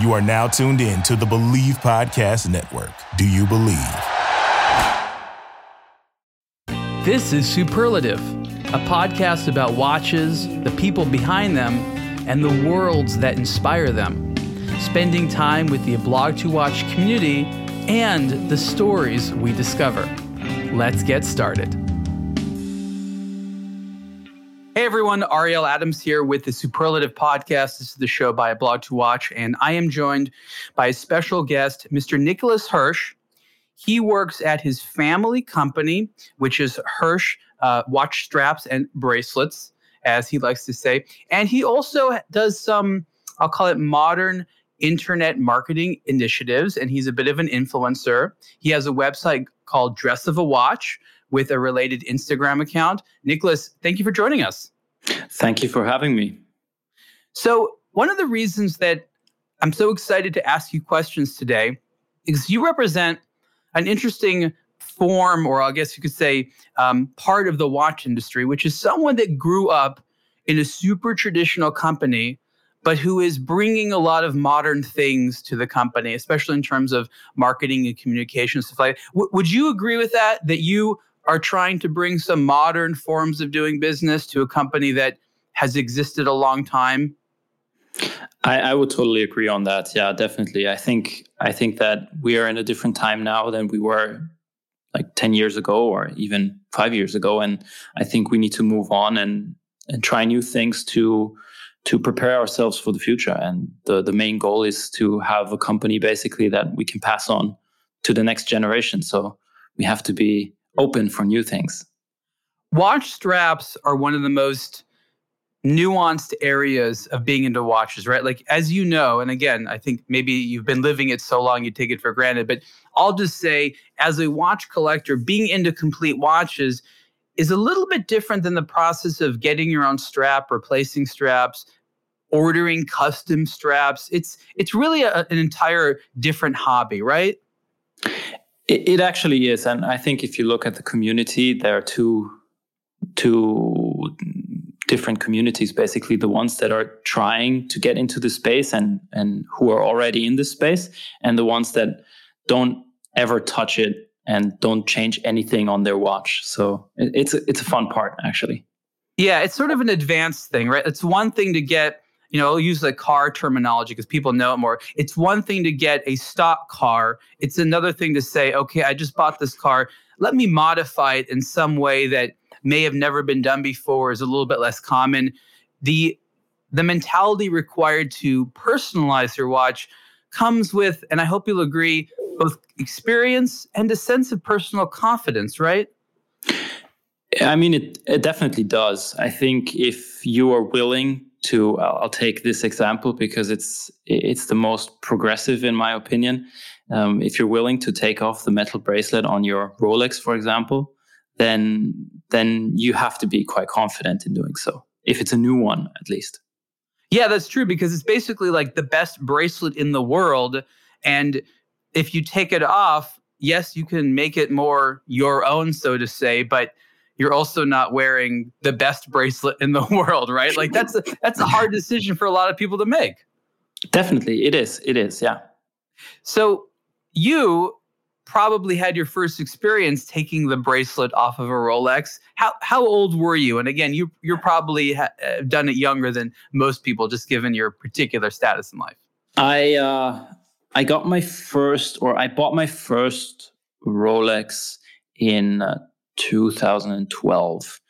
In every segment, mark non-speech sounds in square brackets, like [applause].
You are now tuned in to the Believe Podcast Network. Do you believe? This is Superlative, a podcast about watches, the people behind them, and the worlds that inspire them. Spending time with the Blog to Watch community and the stories we discover. Let's get started. Hey everyone, Ariel Adams here with the Superlative Podcast. This is the show by aBlogtoWatch, and I am joined by a special guest, Mr. Nicholas Hirsch. He works at his family company, which is Hirsch uh, Watch Straps and Bracelets, as he likes to say. And he also does some, I'll call it modern internet marketing initiatives, and he's a bit of an influencer. He has a website called Dress Your Watch, with a related Instagram account. Nicholas, thank you for joining us. Thank you for having me. So, one of the reasons that I'm so excited to ask you questions today is you represent an interesting form, or I guess you could say, um, part of the watch industry, which is someone that grew up in a super traditional company, but who is bringing a lot of modern things to the company, especially in terms of marketing and communication stuff like. W- would you agree with that? That you are trying to bring some modern forms of doing business to a company that has existed a long time? I, I, would totally agree on that. Yeah, definitely. I think I think that we are in a different time now than we were like 10 years ago or even five years ago. And I think we need to move on and and try new things to to prepare ourselves for the future. And the, the main goal is to have a company basically that we can pass on to the next generation. So we have to be open for new things. Watch straps are one of the most nuanced areas of being into watches, right? Like, as you know, and again, I think maybe you've been living it so long you take it for granted, but I'll just say, as a watch collector, being into complete watches is a little bit different than the process of getting your own strap, replacing straps, ordering custom straps. It's it's really a, an entire different hobby, right? It, it actually is, and I think if you look at the community, there are two two different communities. Basically, the ones that are trying to get into the space and and who are already in the space, and the ones that don't ever touch it and don't change anything on their watch. So it, it's a, it's a fun part actually. Yeah, it's sort of an advanced thing, right? It's one thing to get you know, I'll use the car terminology because people know it more. It's one thing to get a stock car. It's another thing to say, okay, I just bought this car. Let me modify it in some way that may have never been done before, is a little bit less common. The the mentality required to personalize your watch comes with, and I hope you'll agree, both experience and a sense of personal confidence, right? I mean, it, it definitely does. I think if you are willing to I'll take this example because it's it's the most progressive in my opinion. Um, if you're willing to take off the metal bracelet on your Rolex, for example, then then you have to be quite confident in doing so. If it's a new one, at least. Yeah, that's true because it's basically like the best bracelet in the world, and if you take it off, yes, you can make it more your own, so to say, but you're also not wearing the best bracelet in the [laughs] world, right? Like that's a, that's a hard decision for a lot of people to make. Definitely, it is. It is, yeah. So you probably had your first experience taking the bracelet off of a Rolex. How how old were you? And again, you you're probably ha- done it younger than most people, just given your particular status in life. I uh, I got my first, or I bought my first Rolex in uh, 2012.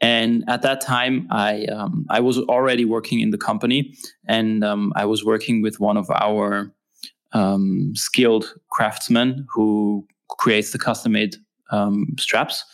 And at that time, I um, I was already working in the company, and um, I was working with one of our um, skilled craftsmen who creates the custom-made um, straps,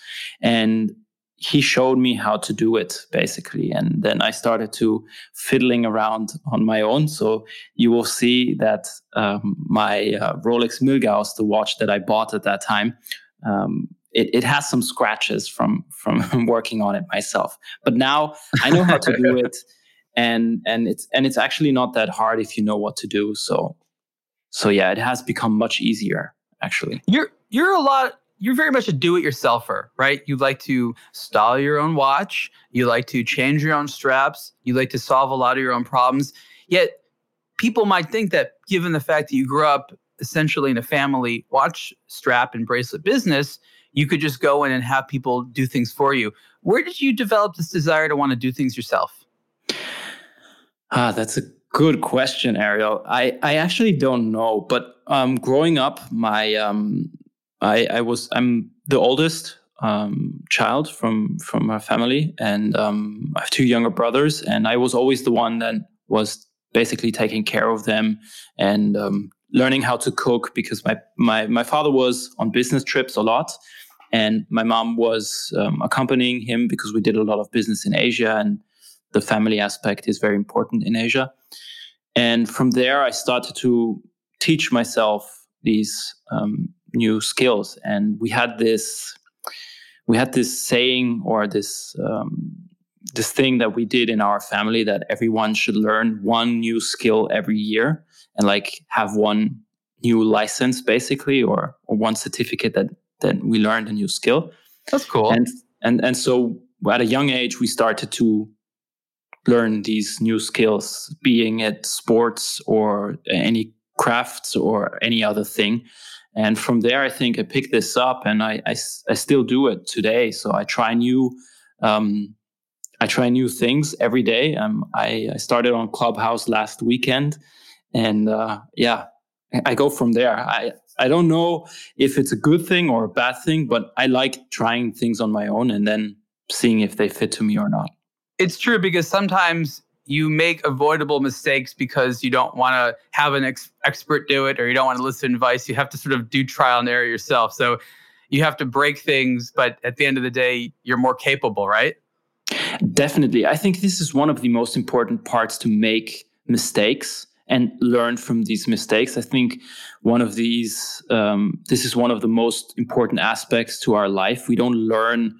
and he showed me how to do it basically, and then I started to fiddling around on my own. So you will see that um, my uh, Rolex Milgauss, the watch that I bought at that time, um, it, it has some scratches from from [laughs] working on it myself. But now I know how to do it, [laughs] and and it's and it's actually not that hard if you know what to do. So so yeah, it has become much easier actually. You're you're a lot you're very much a do-it-yourselfer, right? You like to style your own watch, you like to change your own straps, you like to solve a lot of your own problems. Yet people might think that given the fact that you grew up essentially in a family watch strap and bracelet business, you could just go in and have people do things for you. Where did you develop this desire to want to do things yourself? Ah, that's a good question, Ariel. I, I actually don't know, but um, growing up, my um, I, I was I'm the oldest um, child from from our family, and um, I have two younger brothers, and I was always the one that was basically taking care of them and um, learning how to cook because my my my father was on business trips a lot, and my mom was um, accompanying him because we did a lot of business in Asia, and the family aspect is very important in Asia. And from there, I started to teach myself these um, new skills, and we had this we had this saying or this um, this thing that we did in our family that everyone should learn one new skill every year and like have one new license basically or or one certificate that that we learned a new skill that's cool and and and so at a young age we started to learn these new skills being it sports or any crafts or any other thing and from there i think i picked this up and i i, I still do it today so i try new um, I try new things every day. Um, I, I started on Clubhouse last weekend, and uh, yeah, I go from there. I I don't know if it's a good thing or a bad thing, but I like trying things on my own and then seeing if they fit to me or not. It's true because sometimes you make avoidable mistakes because you don't want to have an ex- expert do it or you don't want to listen to advice. You have to sort of do trial and error yourself. So you have to break things, but at the end of the day, you're more capable, right? Definitely. I think this is one of the most important parts to make mistakes and learn from these mistakes. I think one of these, um, this is one of the most important aspects to our life. We don't learn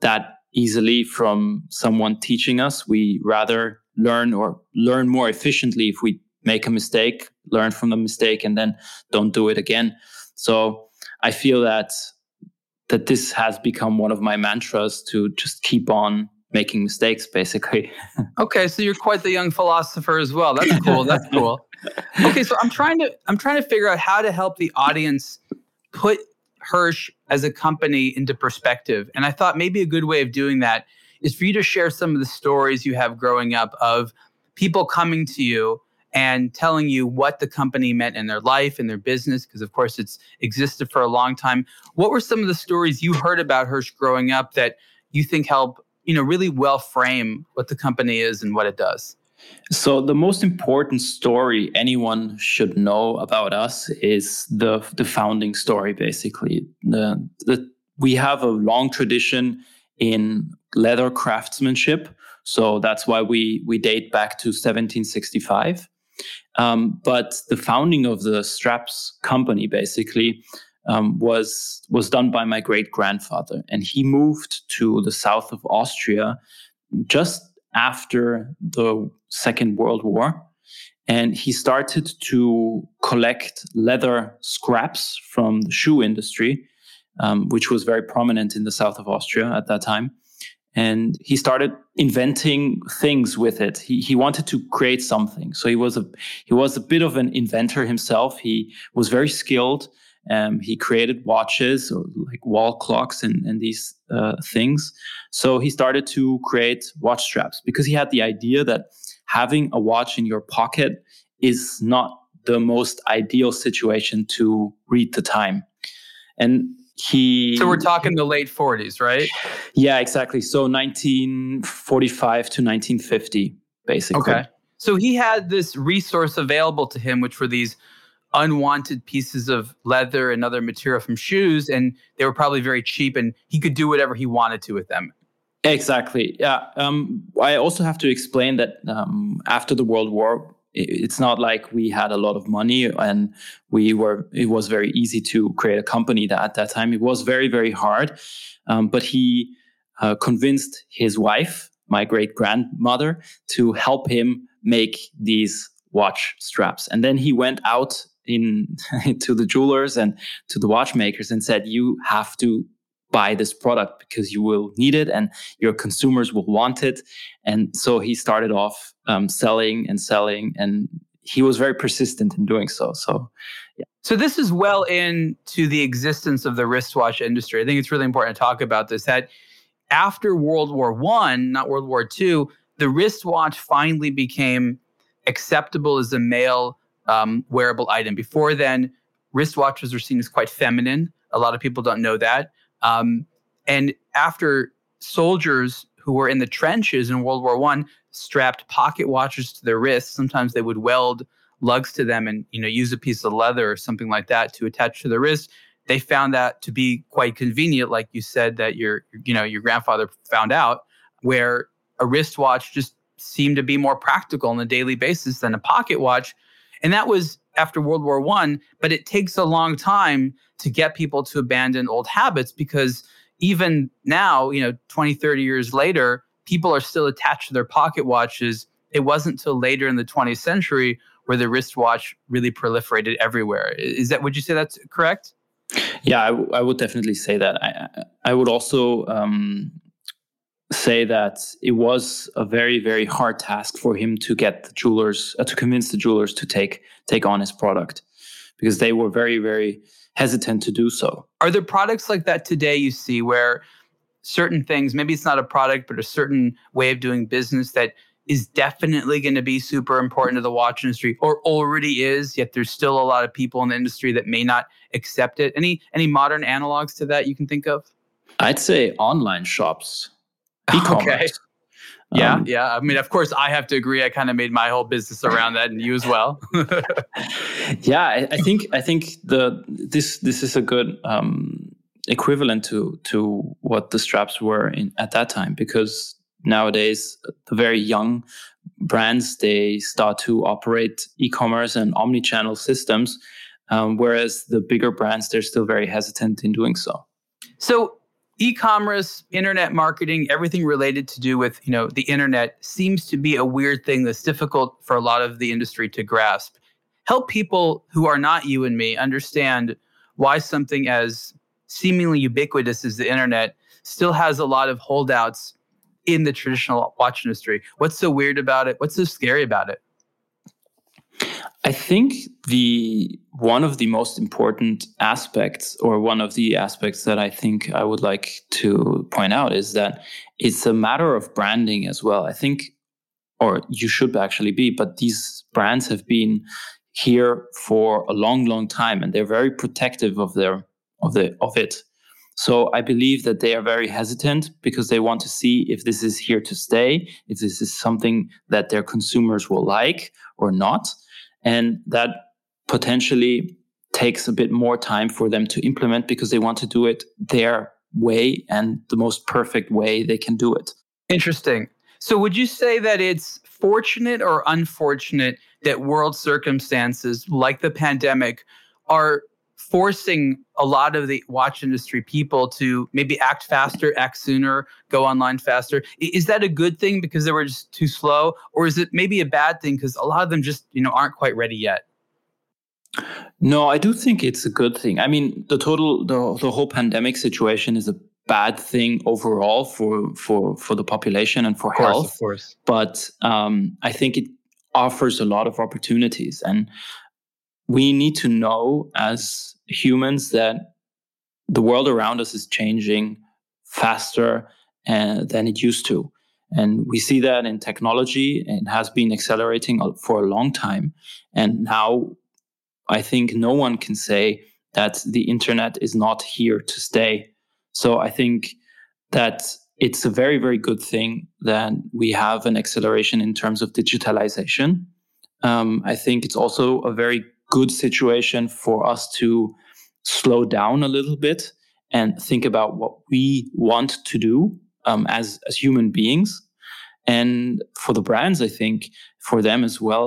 that easily from someone teaching us. We rather learn or learn more efficiently if we make a mistake, learn from the mistake, and then don't do it again. So I feel that that this has become one of my mantras to just keep on making mistakes basically. Okay so you're quite the young philosopher as well. That's cool that's [laughs] cool. Okay so i'm trying to i'm trying to figure out how to help the audience put hirsch as a company into perspective. And i thought maybe a good way of doing that is for you to share some of the stories you have growing up of people coming to you and telling you what the company meant in their life and their business because of course it's existed for a long time. What were some of the stories you heard about hirsch growing up that you think help you know really well frame what the company is and what it does. So the most important story anyone should know about us is the the founding story basically. The, the we have a long tradition in leather craftsmanship so that's why we we date back to 1765 um, but the founding of the straps company basically um, was was done by my great grandfather, and he moved to the south of Austria just after the Second World War, and he started to collect leather scraps from the shoe industry, um, which was very prominent in the south of Austria at that time. And he started inventing things with it. He he wanted to create something. So he was a he was a bit of an inventor himself. He was very skilled um, he created watches or like wall clocks and, and these uh, things. So he started to create watch straps because he had the idea that having a watch in your pocket is not the most ideal situation to read the time. And he. So we're talking the late 40s, right? Yeah, exactly. So 1945 to 1950, basically. Okay. So he had this resource available to him, which were these unwanted pieces of leather and other material from shoes and they were probably very cheap and he could do whatever he wanted to with them. Exactly. Yeah um, i also have to explain that um, after the world war it's not like we had a lot of money and we were it was very easy to create a company that at that time it was very very hard. Um, but he uh, convinced his wife my great grandmother to help him make these watch straps. And then he went out in [laughs] to the jewelers and to the watchmakers and said you have to buy this product because you will need it and your consumers will want it and so he started off um, selling and selling and he was very persistent in doing so. So, yeah. So this is well into the existence of the wristwatch industry. I think it's really important to talk about this. That after World War One, not World War Two, the wristwatch finally became acceptable as a male um, wearable item. Before then, wristwatches were seen as quite feminine. A lot of people don't know that. Um, and after soldiers who were in the trenches in World War One strapped pocket watches to their wrists. Sometimes they would weld lugs to them and you know use a piece of leather or something like that to attach to the wrist. They found that to be quite convenient, like you said that your you know your grandfather found out, where a wristwatch just seemed to be more practical on a daily basis than a pocket watch, and that was after World War One. But it takes a long time to get people to abandon old habits because even now, you know, 20, 30 years later, people are still attached to their pocket watches. It wasn't until later in the 20th century where the wristwatch really proliferated everywhere. Is that, would you say that's correct? Yeah, I, w- I would definitely say that. I, I would also um, say that it was a very, very hard task for him to get the jewelers, uh, to convince the jewelers to take take on his product, because they were very, very hesitant to do so. Are there products like that today you see where certain things, maybe it's not a product, but a certain way of doing business that is definitely going to be super important to the watch industry or already is, yet there's still a lot of people in the industry that may not accept it. Any any modern analogs to that you can think of? I'd say online shops. E-commerce. Okay. [laughs] Yeah, um, yeah. I mean, of course, I have to agree. I kind of made my whole business around that, and you as well. [laughs] yeah, I, I, think I think the this this is a good um, equivalent to to what the straps were in at that time because nowadays the very young brands they start to operate e-commerce and omni-channel systems um, whereas the bigger brands they're still very hesitant in doing so so e-commerce internet marketing everything related to do with you know the internet seems to be a weird thing that's difficult for a lot of the industry to grasp. Help people who are not you and me understand why something as seemingly ubiquitous as the internet still has a lot of holdouts in the traditional watch industry. What's so weird about it? What's so scary about it I think the one of the most important aspects, or one of the aspects that I think I would like to point out, is that it's a matter of branding as well. I think, or you should actually be, but these brands have been here for a long, long time, and they're very protective of their of the of it. So I believe that they are very hesitant because they want to see if this is here to stay, if this is something that their consumers will like or not. And that potentially takes a bit more time for them to implement because they want to do it their way and the most perfect way they can do it. Interesting. So, would you say that it's fortunate or unfortunate that world circumstances like the pandemic are forcing a lot of the watch industry people to maybe act faster, act sooner, go online faster. Is that a good thing because they were just too slow, or is it maybe a bad thing because a lot of them just you know aren't quite ready yet? No, I do think it's a good thing. I mean, the total the the whole pandemic situation is a bad thing overall for for for the population and for of course, health. Of course, but um, I think it offers a lot of opportunities and we need to know as humans that the world around us is changing faster uh, than it used to. And we see that in technology and has been accelerating for a long time. And now I think no one can say that the internet is not here to stay. So I think that it's a very, very good thing that we have an acceleration in terms of digitalization. Um, I think it's also a very good situation for us to slow down a little bit and think about what we want to do um, as as human beings. And for the brands i think for them as well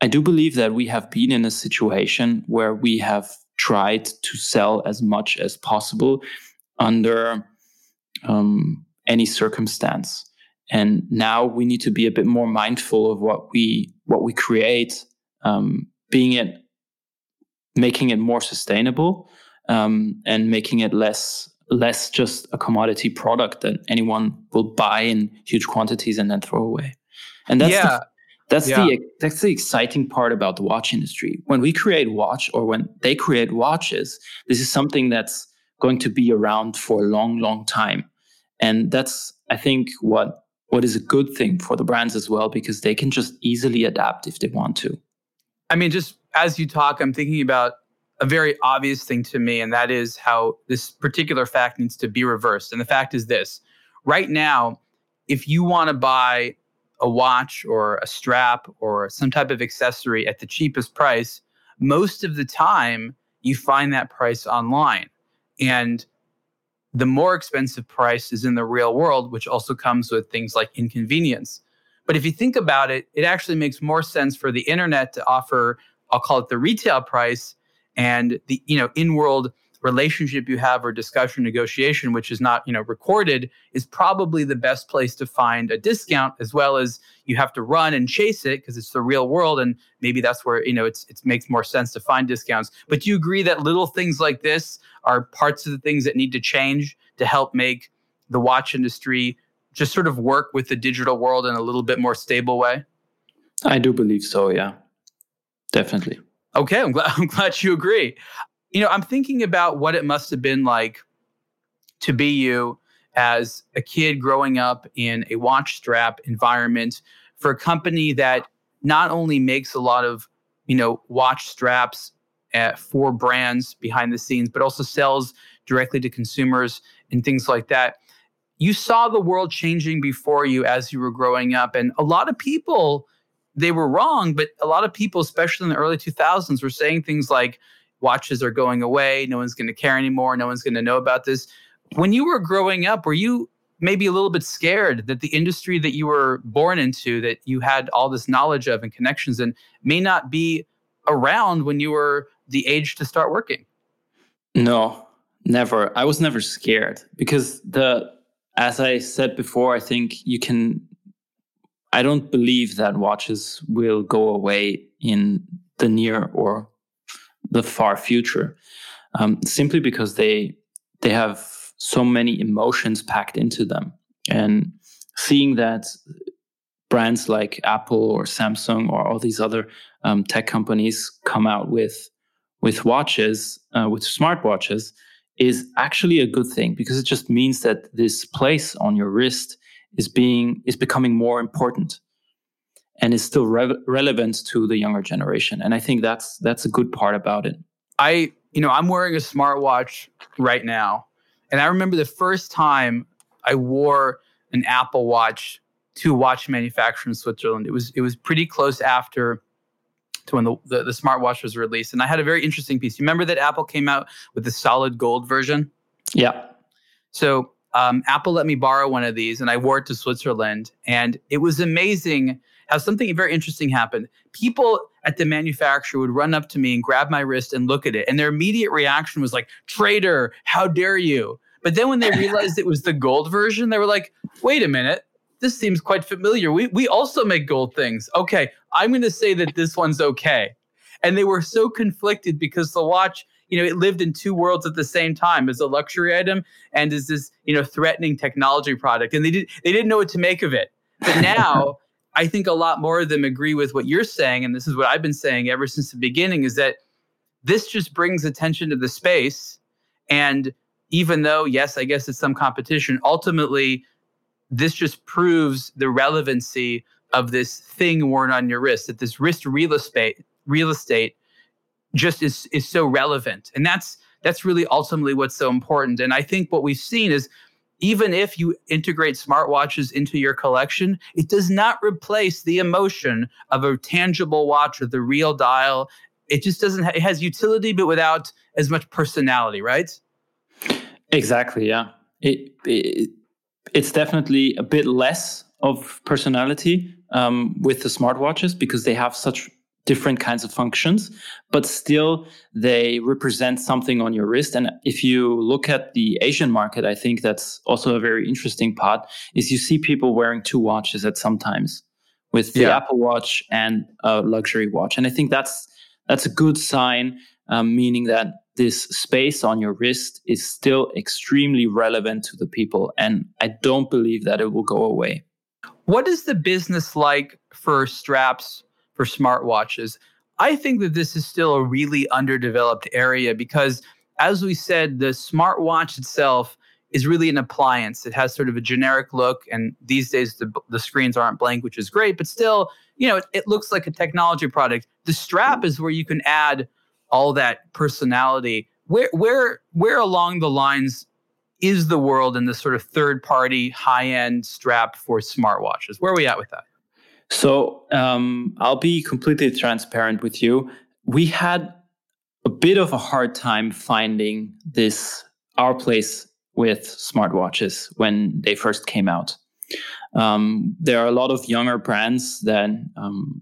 i do believe that we have been in a situation where we have tried to sell as much as possible under um, any circumstance. And now we need to be a bit more mindful of what we what we create um, being it making it more sustainable um, and making it less less just a commodity product that anyone will buy in huge quantities and then throw away. And that's yeah. the, That's Yeah. the that's the exciting part about the watch industry. When we create watch or when they create watches, this is something that's going to be around for a long, long time. And that's I think what what is a good thing for the brands as well, because they can just easily adapt if they want to. I mean, just as you talk, I'm thinking about a very obvious thing to me, and that is how this particular fact needs to be reversed. And the fact is this right now, if you want to buy a watch or a strap or some type of accessory at the cheapest price, most of the time you find that price online. And the more expensive price is in the real world, which also comes with things like inconvenience. But if you think about it, it actually makes more sense for the internet to offer, I'll call it the retail price and the you know in-world relationship you have or discussion negotiation which is not you know recorded is probably the best place to find a discount as well as you have to run and chase it because it's the real world and maybe that's where you know it's it makes more sense to find discounts. But do you agree that little things like this are parts of the things that need to change to help make the watch industry just sort of work with the digital world in a little bit more stable way I do believe so, yeah. Definitely. Okay, I'm glad [laughs] I'm glad you agree. You know, I'm thinking about what it must have been like to be you as a kid growing up in a watch strap environment for a company that not only makes a lot of, you know, watch straps uh, for brands behind the scenes, but also sells directly to consumers and things like that. You saw the world changing before you as you were growing up, and a lot of people they were wrong, but a lot of people, especially in the early 2000s, were saying things like watches are going away, no one's going to care anymore, no one's going to know about this. When you were growing up, were you maybe a little bit scared that the industry that you were born into, that you had all this knowledge of and connections in, may not be around when you were the age to start working? No, never. I was never scared because the as I said before, I think you can I don't believe that watches will go away in the near or the far future, um, simply because they they have so many emotions packed into them, and seeing that brands like Apple or Samsung or all these other um, tech companies come out with with watches uh, with smartwatches is actually a good thing because it just means that this place on your wrist is being is becoming more important and is still re- relevant to the younger generation and i think that's that's a good part about it I, you know, I'm wearing a smartwatch right now. And I remember the first time I wore an Apple Watch to watch manufacturer in Switzerland. It was it was pretty close after to when the, the, the smartwatch was released. And I had a very interesting piece. You remember that Apple came out with the solid gold version? yeah So um, Apple let me borrow one of these, and I wore it to Switzerland, and it was amazing how something very interesting happened. People at the manufacturer would run up to me and grab my wrist and look at it, and their immediate reaction was like, "Traitor! How dare you!" But then when they realized it was the gold version, they were like, "Wait a minute." This seems quite familiar. We we also make gold things. Okay, I'm going to say that this one's okay. And they were so conflicted because the watch you know, it lived in two worlds at the same time as a luxury item and as this, you know, threatening technology product. And they did they didn't know what to make of it. But [laughs] now I think a lot more of them agree with what you're saying, and this is what I've been saying ever since the beginning, is that this just brings attention to the space. And even though, yes, I guess it's some competition, ultimately, this just proves the relevancy of this thing worn on your wrist, that this wrist real estate, real estate just is is so relevant. And that's that's really ultimately what's so important. And i think what we've seen is even if you integrate smartwatches into your collection it does not replace the emotion of a tangible watch with the real dial. It just doesn't ha- it has utility but without as much personality right? Exactly yeah. It, it it's definitely a bit less of personality um, with the smartwatches because they have such different kinds of functions, but still they represent something on your wrist. And if you look at the Asian market, I think that's also a very interesting part is you see people wearing two watches at sometimes with the Yeah. Apple Watch and a luxury watch. And I think that's that's a good sign, um, meaning that this space on your wrist is still extremely relevant to the people. And I don't believe that it will go away. what is the business like for straps for smartwatches? I think that this is still a really underdeveloped area because, as we said, the smartwatch itself is really an appliance. It has sort of a generic look, and these days the, the screens aren't blank, which is great, but still, you know, it, it looks like a technology product. The strap is where you can add all that personality. Where where where along the lines is the world in this sort of third party high end strap for smartwatches? Where are we at with that? So um, I'll be completely transparent with you. We had a bit of a hard time finding this our place with smartwatches when they first came out. Um, there are a lot of younger brands that um,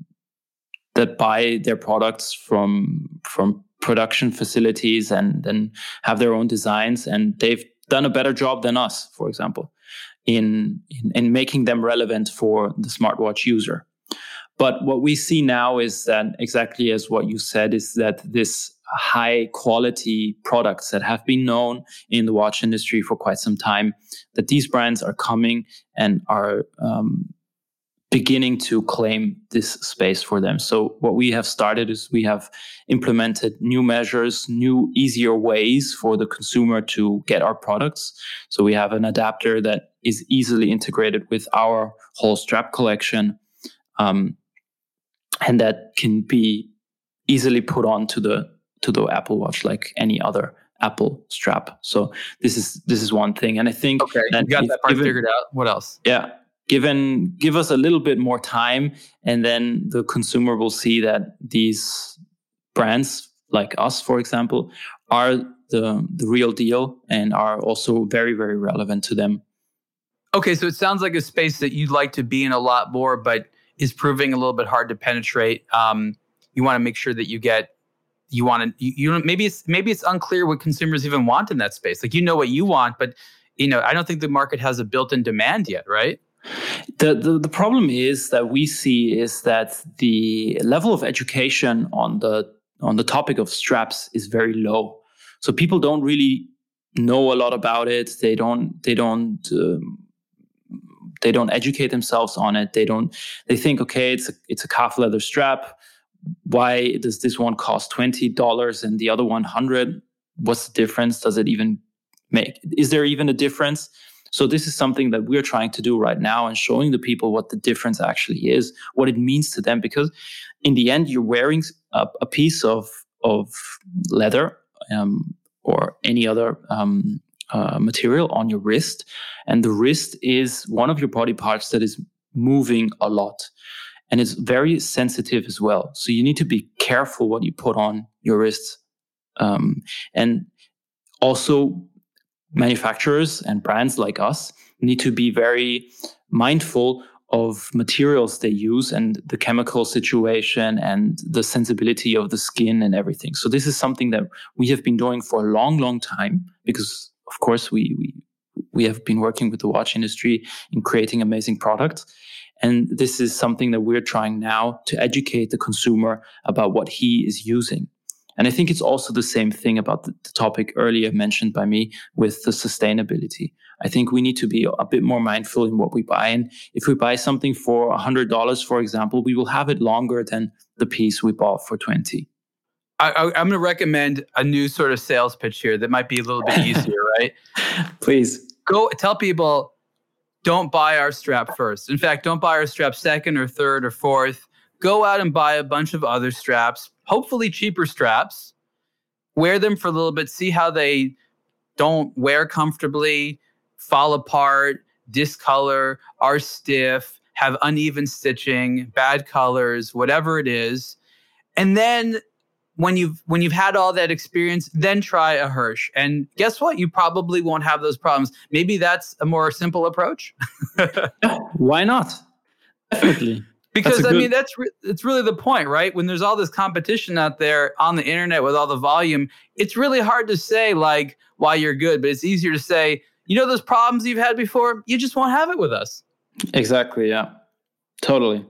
that buy their products from from production facilities and then have their own designs, and they've done a better job than us, for example, in, in, in making them relevant for the smartwatch user. But what we see now is that exactly as what you said is that this high quality products that have been known in the watch industry for quite some time, that these brands are coming and are um, beginning to claim this space for them. So what we have started is we have implemented new measures, new easier ways for the consumer to get our products. So we have an adapter that is easily integrated with our whole strap collection. Um, and that can be easily put on to the to the Apple Watch like any other Apple strap. So this is this is one thing, and I think okay, you got that part given, figured out. What else? Yeah, given give us a little bit more time and then the consumer will see that these brands like us for example are the the real deal and are also very very relevant to them. Okay so it sounds like a space that you'd like to be in a lot more but is proving a little bit hard to penetrate. Um, you want to make sure that you get you want to you, you maybe it's maybe it's unclear what consumers even want in that space. Like you know what you want but you know i don't think the market has a built-in demand yet right the, the, the problem is that we see is that the level of education on the on the topic of straps is very low. So people don't really know a lot about it. They don't they don't um, they don't educate themselves on it. They don't they think okay, it's a it's a calf leather strap. Why does this one cost twenty dollars and the other one hundred? What's the difference? Does it even make? Is there even a difference? So this is something that we're trying to do right now and showing the people what the difference actually is, what it means to them, because in the end, you're wearing a, a piece of of leather um, or any other um, uh, material on your wrist, and the wrist is one of your body parts that is moving a lot. And it's very sensitive as well. So you need to be careful what you put on your wrists. Um, and also manufacturers and brands like us need to be very mindful of materials they use and the chemical situation and the sensibility of the skin and everything. So this is something that we have been doing for a long, long time because of course we we we have been working with the watch industry in creating amazing products. And this is something that we're trying now to educate the consumer about what he is using. And I think it's also the same thing about the, the topic earlier mentioned by me with the sustainability. I think we need to be a bit more mindful in what we buy. And if we buy something for $100, for example, we will have it longer than the piece we bought for 20. I, am going to recommend a new sort of sales pitch here that might be a little bit easier, [laughs] right? Please go tell people don't buy our strap first. In fact, don't buy our strap second or third or fourth. Go out and buy a bunch of other straps, hopefully cheaper straps, wear them for a little bit, see how they don't wear comfortably, fall apart, discolor, are stiff, have uneven stitching, bad colors, whatever it is. And then when you've when you've had all that experience, then try a Hirsch. And guess what? You probably won't have those problems. Maybe that's a more simple approach. [laughs] Why not? Definitely because I mean that's re- it's really the point, right? When there's all this competition out there on the internet with all the volume, it's really hard to say like why you're good, but it's easier to say, you know, those problems you've had before, you just won't have it with us. Exactly. Yeah. Totally.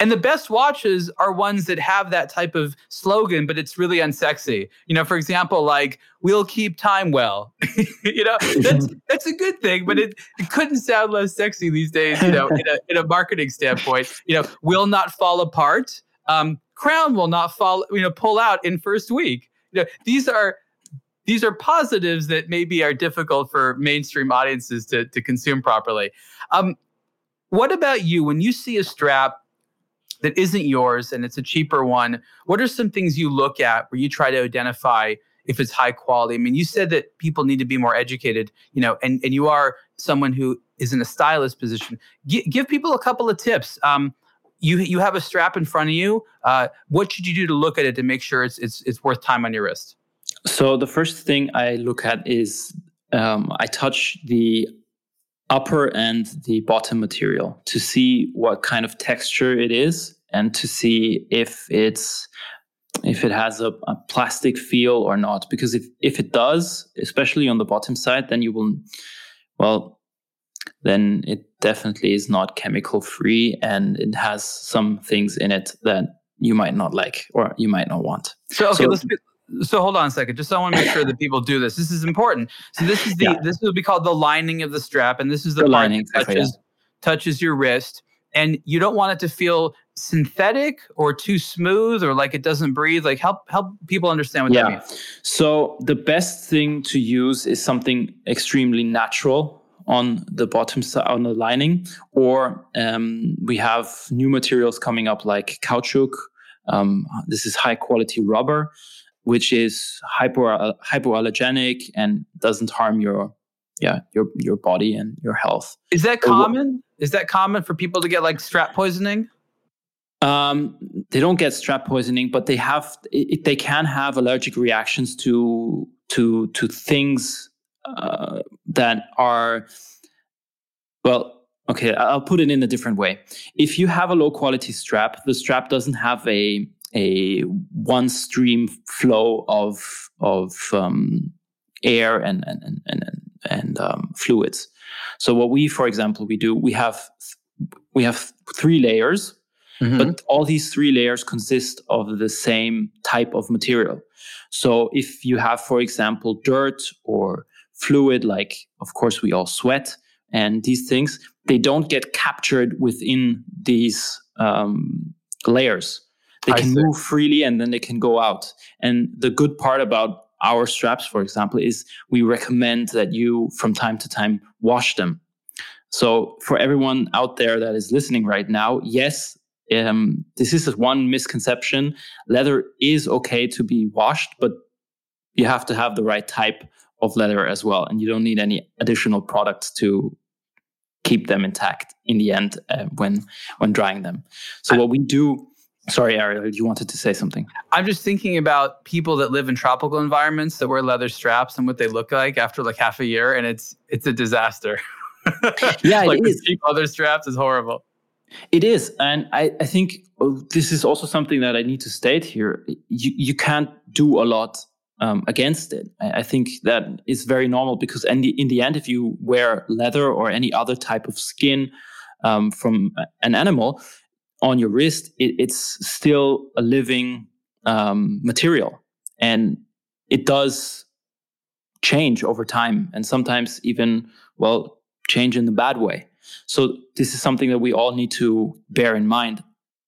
And the best watches are ones that have that type of slogan, but it's really unsexy. You know, for example, like "We'll keep time well." [laughs] you know, that's [laughs] that's a good thing, but it, it couldn't sound less sexy these days. You know, in a, in a marketing standpoint, you know, "Will not fall apart." Um, Crown will not fall. You know, pull out in first week. You know, these are these are positives that maybe are difficult for mainstream audiences to to consume properly. Um, what about you when you see a strap? That isn't yours and it's a cheaper one, what are some things you look at where you try to identify if it's high quality? I mean, you said that people need to be more educated, you know, and, and you are someone who is in a stylist position. G- give people a couple of tips. Um, you you have a strap in front of you. Uh, what should you do to look at it to make sure it's it's it's worth time on your wrist? So the first thing I look at is um, I touch the upper and the bottom material to see what kind of texture it is and to see if it's if it has a, a, plastic feel or not. Because if if it does especially on the bottom side then you will well then it definitely is not chemical free and it has some things in it that you might not like or you might not want. So okay so, let's be, so hold on a second. Just so I want to make sure that people do this. This is important. So this is the yeah. this will be called the lining of the strap, and this is the, the lining, that touches, yeah. touches your wrist. And you don't want it to feel synthetic or too smooth or like it doesn't breathe. Like help help people understand what yeah. that means. So the best thing to use is something extremely natural on the bottom side on the lining, or um, we have new materials coming up like caoutchouc. Um, this is high quality rubber which is hypo hypoallergenic and doesn't harm your yeah your your body and your health. Is that common? Is that common for people to get like strap poisoning? Um, they don't get strap poisoning, but they have it, they can have allergic reactions to to to things uh, that are well. Okay, I'll put it in a different way. If you have a low quality strap, the strap doesn't have a a one stream flow of of um, air and and and and, and um, fluids. So what we, for example, we do we have we have three layers, mm-hmm. but all these three layers consist of the same type of material. So if you have, for example, dirt or fluid, like of course we all sweat, and these things, they don't get captured within these um, layers. They can move freely and then they can go out. And the good part about our straps, for example, is we recommend that you from time to time wash them. So for everyone out there that is listening right now, yes, um, this is one misconception. Leather is okay to be washed, but you have to have the right type of leather as well, and you don't need any additional products to keep them intact in the end uh, when when drying them. So what we do Sorry, Ariel, you wanted to say something. I'm just thinking about people that live in tropical environments that wear leather straps and what they look like after like half a year, and it's it's a disaster. [laughs] Yeah, like it is. cheap leather straps is horrible. It is, and I, I think oh, this is also something that I need to state here. You you can't do a lot um, against it. I, I, think that is very normal because in the, in the end, if you wear leather or any other type of skin um, from an animal, on your wrist, it, it's still a living um, material, and it does change over time, and sometimes even well change in the bad way. So this is something that we all need to bear in mind.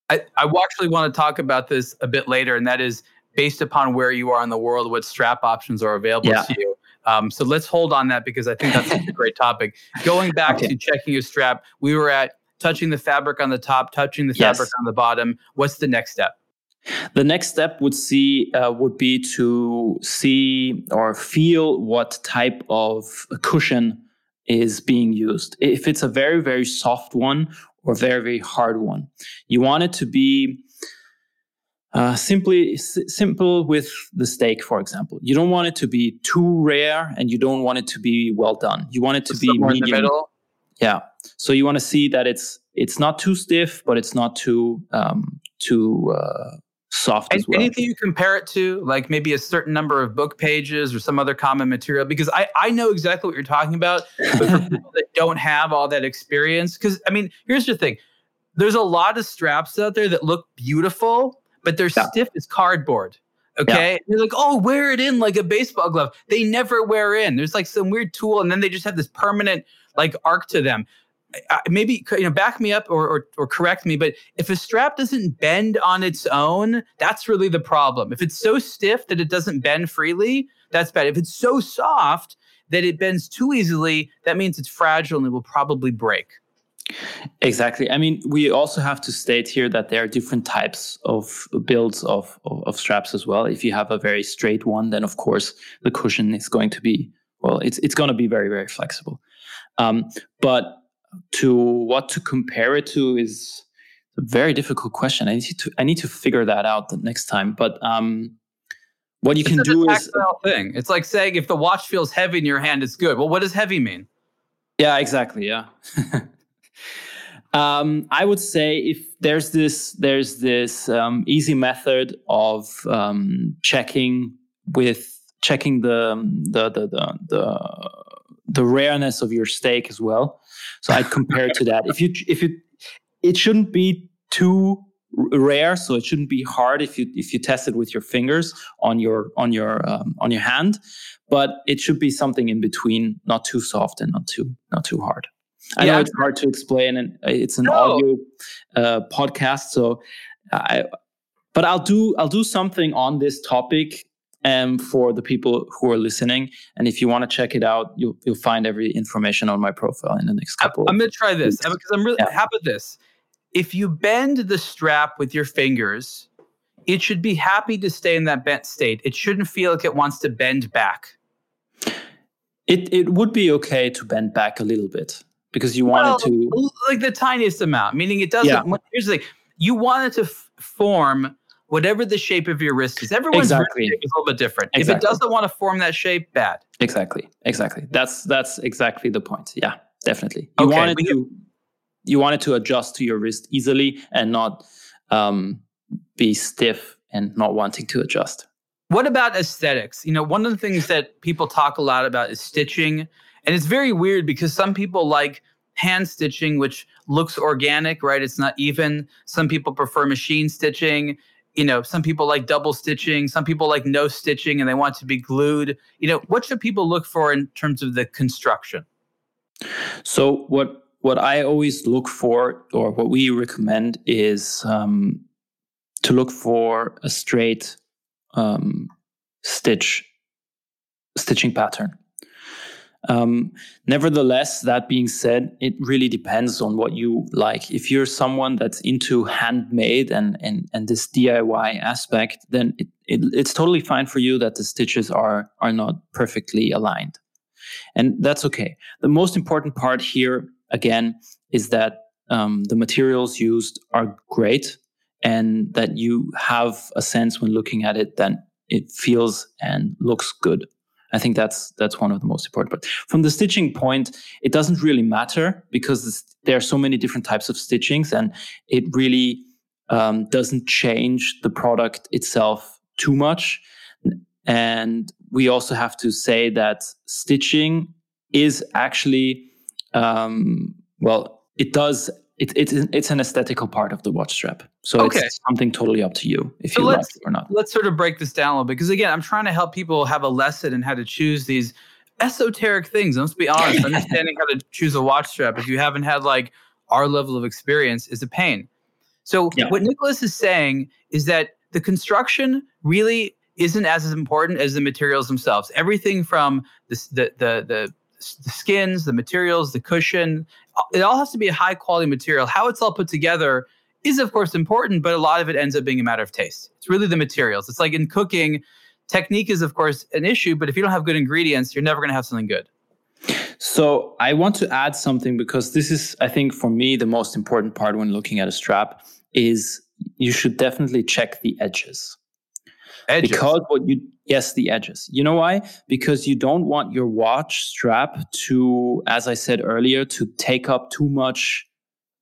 I, I actually want to talk about this a bit later, and that is based upon where you are in the world, what strap options are available yeah. to you. Um, so let's hold on that because I think that's a great topic. Going back [laughs] okay. to checking your strap, we were at touching the fabric on the top, touching the yes. fabric on the bottom. What's the next step? The next step would see uh, would be to see or feel what type of cushion is being used. If it's a very very soft one or very very hard one, you want it to be uh, simply s- simple with the steak, for example. You don't want it to be too rare, and you don't want it to be well done. You want it to Somewhere be medium. Yeah. So you want to see that it's it's not too stiff, but it's not too um, too uh, soft and, as well. Anything you compare it to, like maybe a certain number of book pages or some other common material, because I I know exactly what you're talking about, but for [laughs] people that don't have all that experience, because I mean, here's the thing. there's a lot of straps out there that look beautiful, but they're yeah. stiff as cardboard. Okay. Yeah. You're like, oh, wear it in like a baseball glove. They never wear in. There's like some weird tool, and then they just have this permanent like arc to them. Maybe you know, back me up or, or or correct me, but if a strap doesn't bend on its own, that's really the problem. If it's so stiff that it doesn't bend freely, that's bad. If it's so soft that it bends too easily, that means it's fragile and it will probably break. Exactly. I mean, we also have to state here that there are different types of builds of, of, of, straps as well. If you have a very straight one, then of course the cushion is going to be well, it's it's going to be very very flexible. Um, but to what to compare it to is a very difficult question. I need to I need to figure that out the next time. But um, what you it's can do is thing. It's like saying if the watch feels heavy in your hand, it's good. Well, what does heavy mean? Yeah, exactly. Yeah. [laughs] Um, I would say if there's this there's this um, easy method of um, checking with checking the, the the, the the the rareness of your steak as well. So I'd compare to that. If you if you it shouldn't be too rare, so it shouldn't be hard if you if you test it with your fingers on your on your um, on your hand, but it should be something in between, not too soft and not too not too hard. I yeah. know it's hard to explain, and it's an no. audio uh, podcast. So, I, but I'll do I'll do something on this topic um, for the people who are listening. And if you want to check it out, you'll you'll find every information on my profile in the next couple. I'm going to try this because I'm really yeah. how about this? If you bend the strap with your fingers, it should be happy to stay in that bent state. It shouldn't feel like it wants to bend back. It it would be okay to bend back a little bit because you wanted well, to like the tiniest amount meaning it doesn't yeah. here's the thing you wanted to f- form whatever the shape of your wrist is everyone's exactly. wrist is a little bit different exactly. if it doesn't want to form that shape bad exactly exactly that's that's exactly the point yeah definitely you okay, wanted to you wanted to adjust to your wrist easily and not um, be stiff and not wanting to adjust what about aesthetics you know one of the things that people talk a lot about is stitching and it's very weird because some people like hand stitching, which looks organic, right? It's not even. Some people prefer machine stitching. You know, some people like double stitching. Some people like no stitching and they want to be glued. You know, what should people look for in terms of the construction? So what what I always look for, or what we recommend, is um, to look for a straight um, stitch stitching pattern. Um, nevertheless, that being said, it really depends on what you like. If you're someone that's into handmade and and, and this DIY aspect, then it, it, it's totally fine for you that the stitches are are not perfectly aligned, and that's okay. The most important part here, again, is that um, the materials used are great, and that you have a sense when looking at it that it feels and looks good. I think that's that's one of the most important. But from the stitching point, it doesn't really matter because there are so many different types of stitchings, and it really um, doesn't change the product itself too much. And we also have to say that stitching is actually um, well, it does it, it's it's an aesthetical part of the watch strap. So okay. it's something totally up to you if so you like it or not. Let's sort of break this down a little bit because again, I'm trying to help people have a lesson in how to choose these esoteric things. Let's be honest, [laughs] understanding how to choose a watch strap if you haven't had like our level of experience is a pain. So yeah. what Nicholas is saying is that the construction really isn't as important as the materials themselves. Everything from the the the, the the skins, the materials, the cushion. It all has to be a high quality material. How it's all put together is, of course, important, but a lot of it ends up being a matter of taste. It's really the materials. It's like in cooking, technique is, of course, an issue, but if you don't have good ingredients, you're never going to have something good. So I want to add something because this is, I think, for me, the most important part when looking at a strap is you should definitely check the edges. Edges. Because what you yes, the edges. You know why? Because you don't want your watch strap to, as I said earlier, to take up too much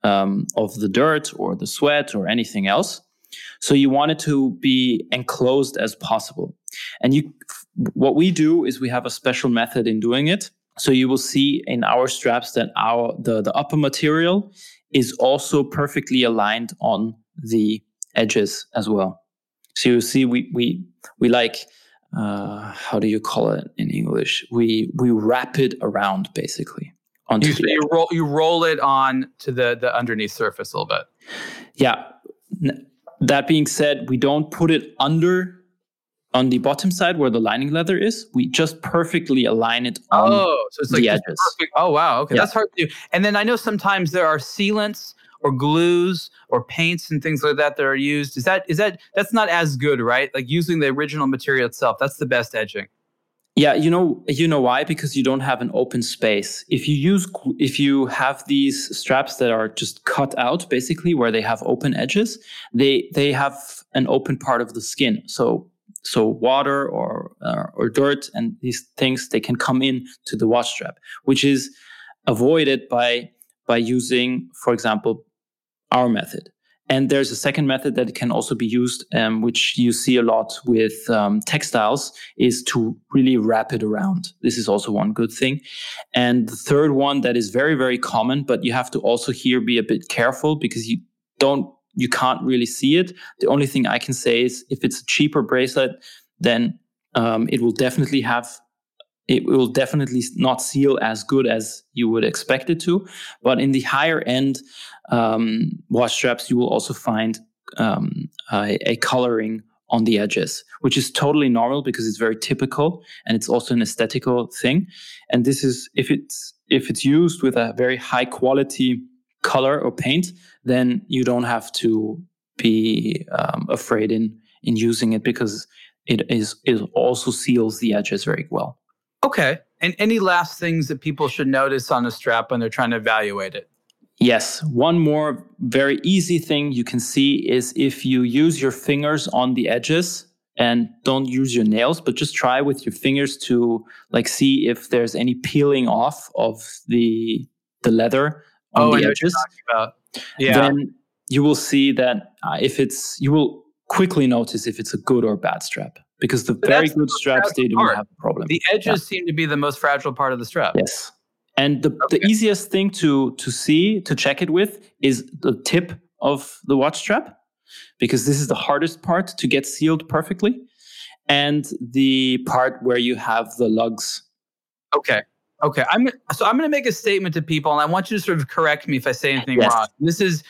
um, of the dirt or the sweat or anything else. So you want it to be enclosed as possible. And you, what we do is we have a special method in doing it. So you will see in our straps that our the, the upper material is also perfectly aligned on the edges as well. So you see, we we we like uh, how do you call it in English? We we wrap it around basically onto You, the you roll you roll it on to the the underneath surface a little bit. Yeah. That being said, we don't put it under on the bottom side where the lining leather is. We just perfectly align it on. oh, so it's like the edges. perfect. Oh wow, okay, Yeah. that's hard to do. And then I know sometimes there are sealants or glues or paints and things like that that are used. Is that is that that's not as good, right? Like using the original material itself, that's the best edging. Yeah, you know, you know why? Because you don't have an open space. If you use, if you have these straps that are just cut out, basically where they have open edges, they they have an open part of the skin. So so water or uh, or dirt and these things they can come in to the watch strap, which is avoided by by using, for example, our method. And there's a second method that can also be used, um, which you see a lot with um, textiles, is to really wrap it around. This is also one good thing. And the third one that is very, very common, but you have to also here be a bit careful because you don't, you can't really see it. The only thing I can say is if it's a cheaper bracelet, then um, it will definitely have it will definitely not seal as good as you would expect it to. But in the higher end um, watch straps, you will also find um, a, a coloring on the edges, which is totally normal because it's very typical and it's also an aesthetical thing. And this is if it's if it's used with a very high quality color or paint, then you don't have to be um, afraid in in using it because it is it also seals the edges very well. Okay. And any last things that people should notice on a strap when they're trying to evaluate it? Yes, one more very easy thing you can see is if you use your fingers on the edges and don't use your nails, but just try with your fingers to like see if there's any peeling off of the the leather on Oh, the edges. Yeah. Then you will see that uh, if it's you will quickly notice if it's a good or bad strap because the But very good straps they don't part. have a problem. the edges seem to be the most fragile part of the strap. Yes. And the, the easiest thing to to see to check it with is the tip of the watch strap because this is the hardest part to get sealed perfectly and the part where you have the lugs. Okay. Okay. I'm so I'm going to make a statement to people, and I want you to sort of correct me if I say anything Yes. wrong. This is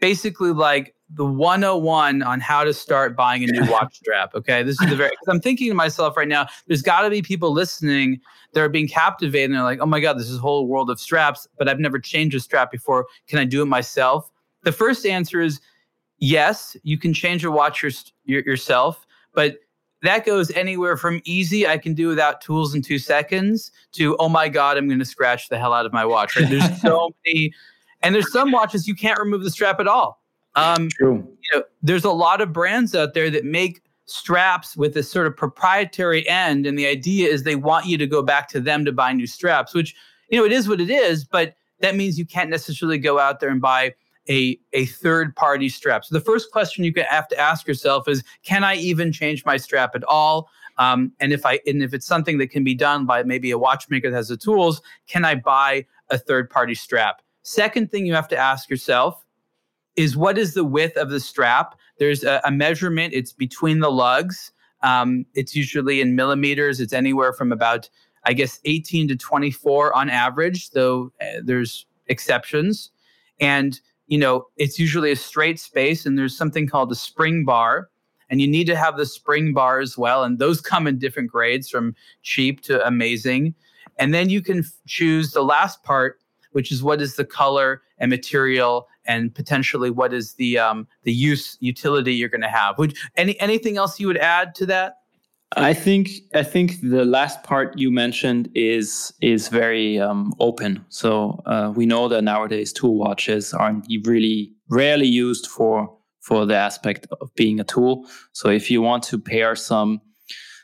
basically like the 101 on how to start buying a new [laughs] watch strap. Okay. This is the very because I'm thinking to myself right now, there's got to be people listening that are being captivated and they're like, oh my God, this is a whole world of straps, but I've never changed a strap before. Can I do it myself? The first answer is yes, you can change a watch your, your, yourself, but that goes anywhere from easy, I can do without tools in two seconds, to oh my god, I'm going to scratch the hell out of my watch. Right? There's so [laughs] many, and there's some watches you can't remove the strap at all. Um, True. you know, there's a lot of brands out there that make straps with this sort of proprietary end, and the idea is they want you to go back to them to buy new straps, which you know it is what it is, but that means you can't necessarily go out there and buy a a third party strap. So the first question you have to ask yourself is, can I even change my strap at all? Um, and if I and if it's something that can be done by maybe a watchmaker that has the tools, can I buy a third party strap? Second thing you have to ask yourself is what is the width of the strap? There's a, a measurement. It's between the lugs. Um, it's usually in millimeters. It's anywhere from about I guess 18 to 24 on average, though uh, there's exceptions. And you know, it's usually a straight space, and there's something called a spring bar, and you need to have the spring bar as well. And those come in different grades, from cheap to amazing. And then you can f- choose the last part, which is what is the color and material, and potentially what is the um, the use utility you're going to have. Would any anything else you would add to that? I think I think the last part you mentioned is is very um, open. So uh, we know that nowadays tool watches aren't really rarely used for for the aspect of being a tool. So if you want to pair some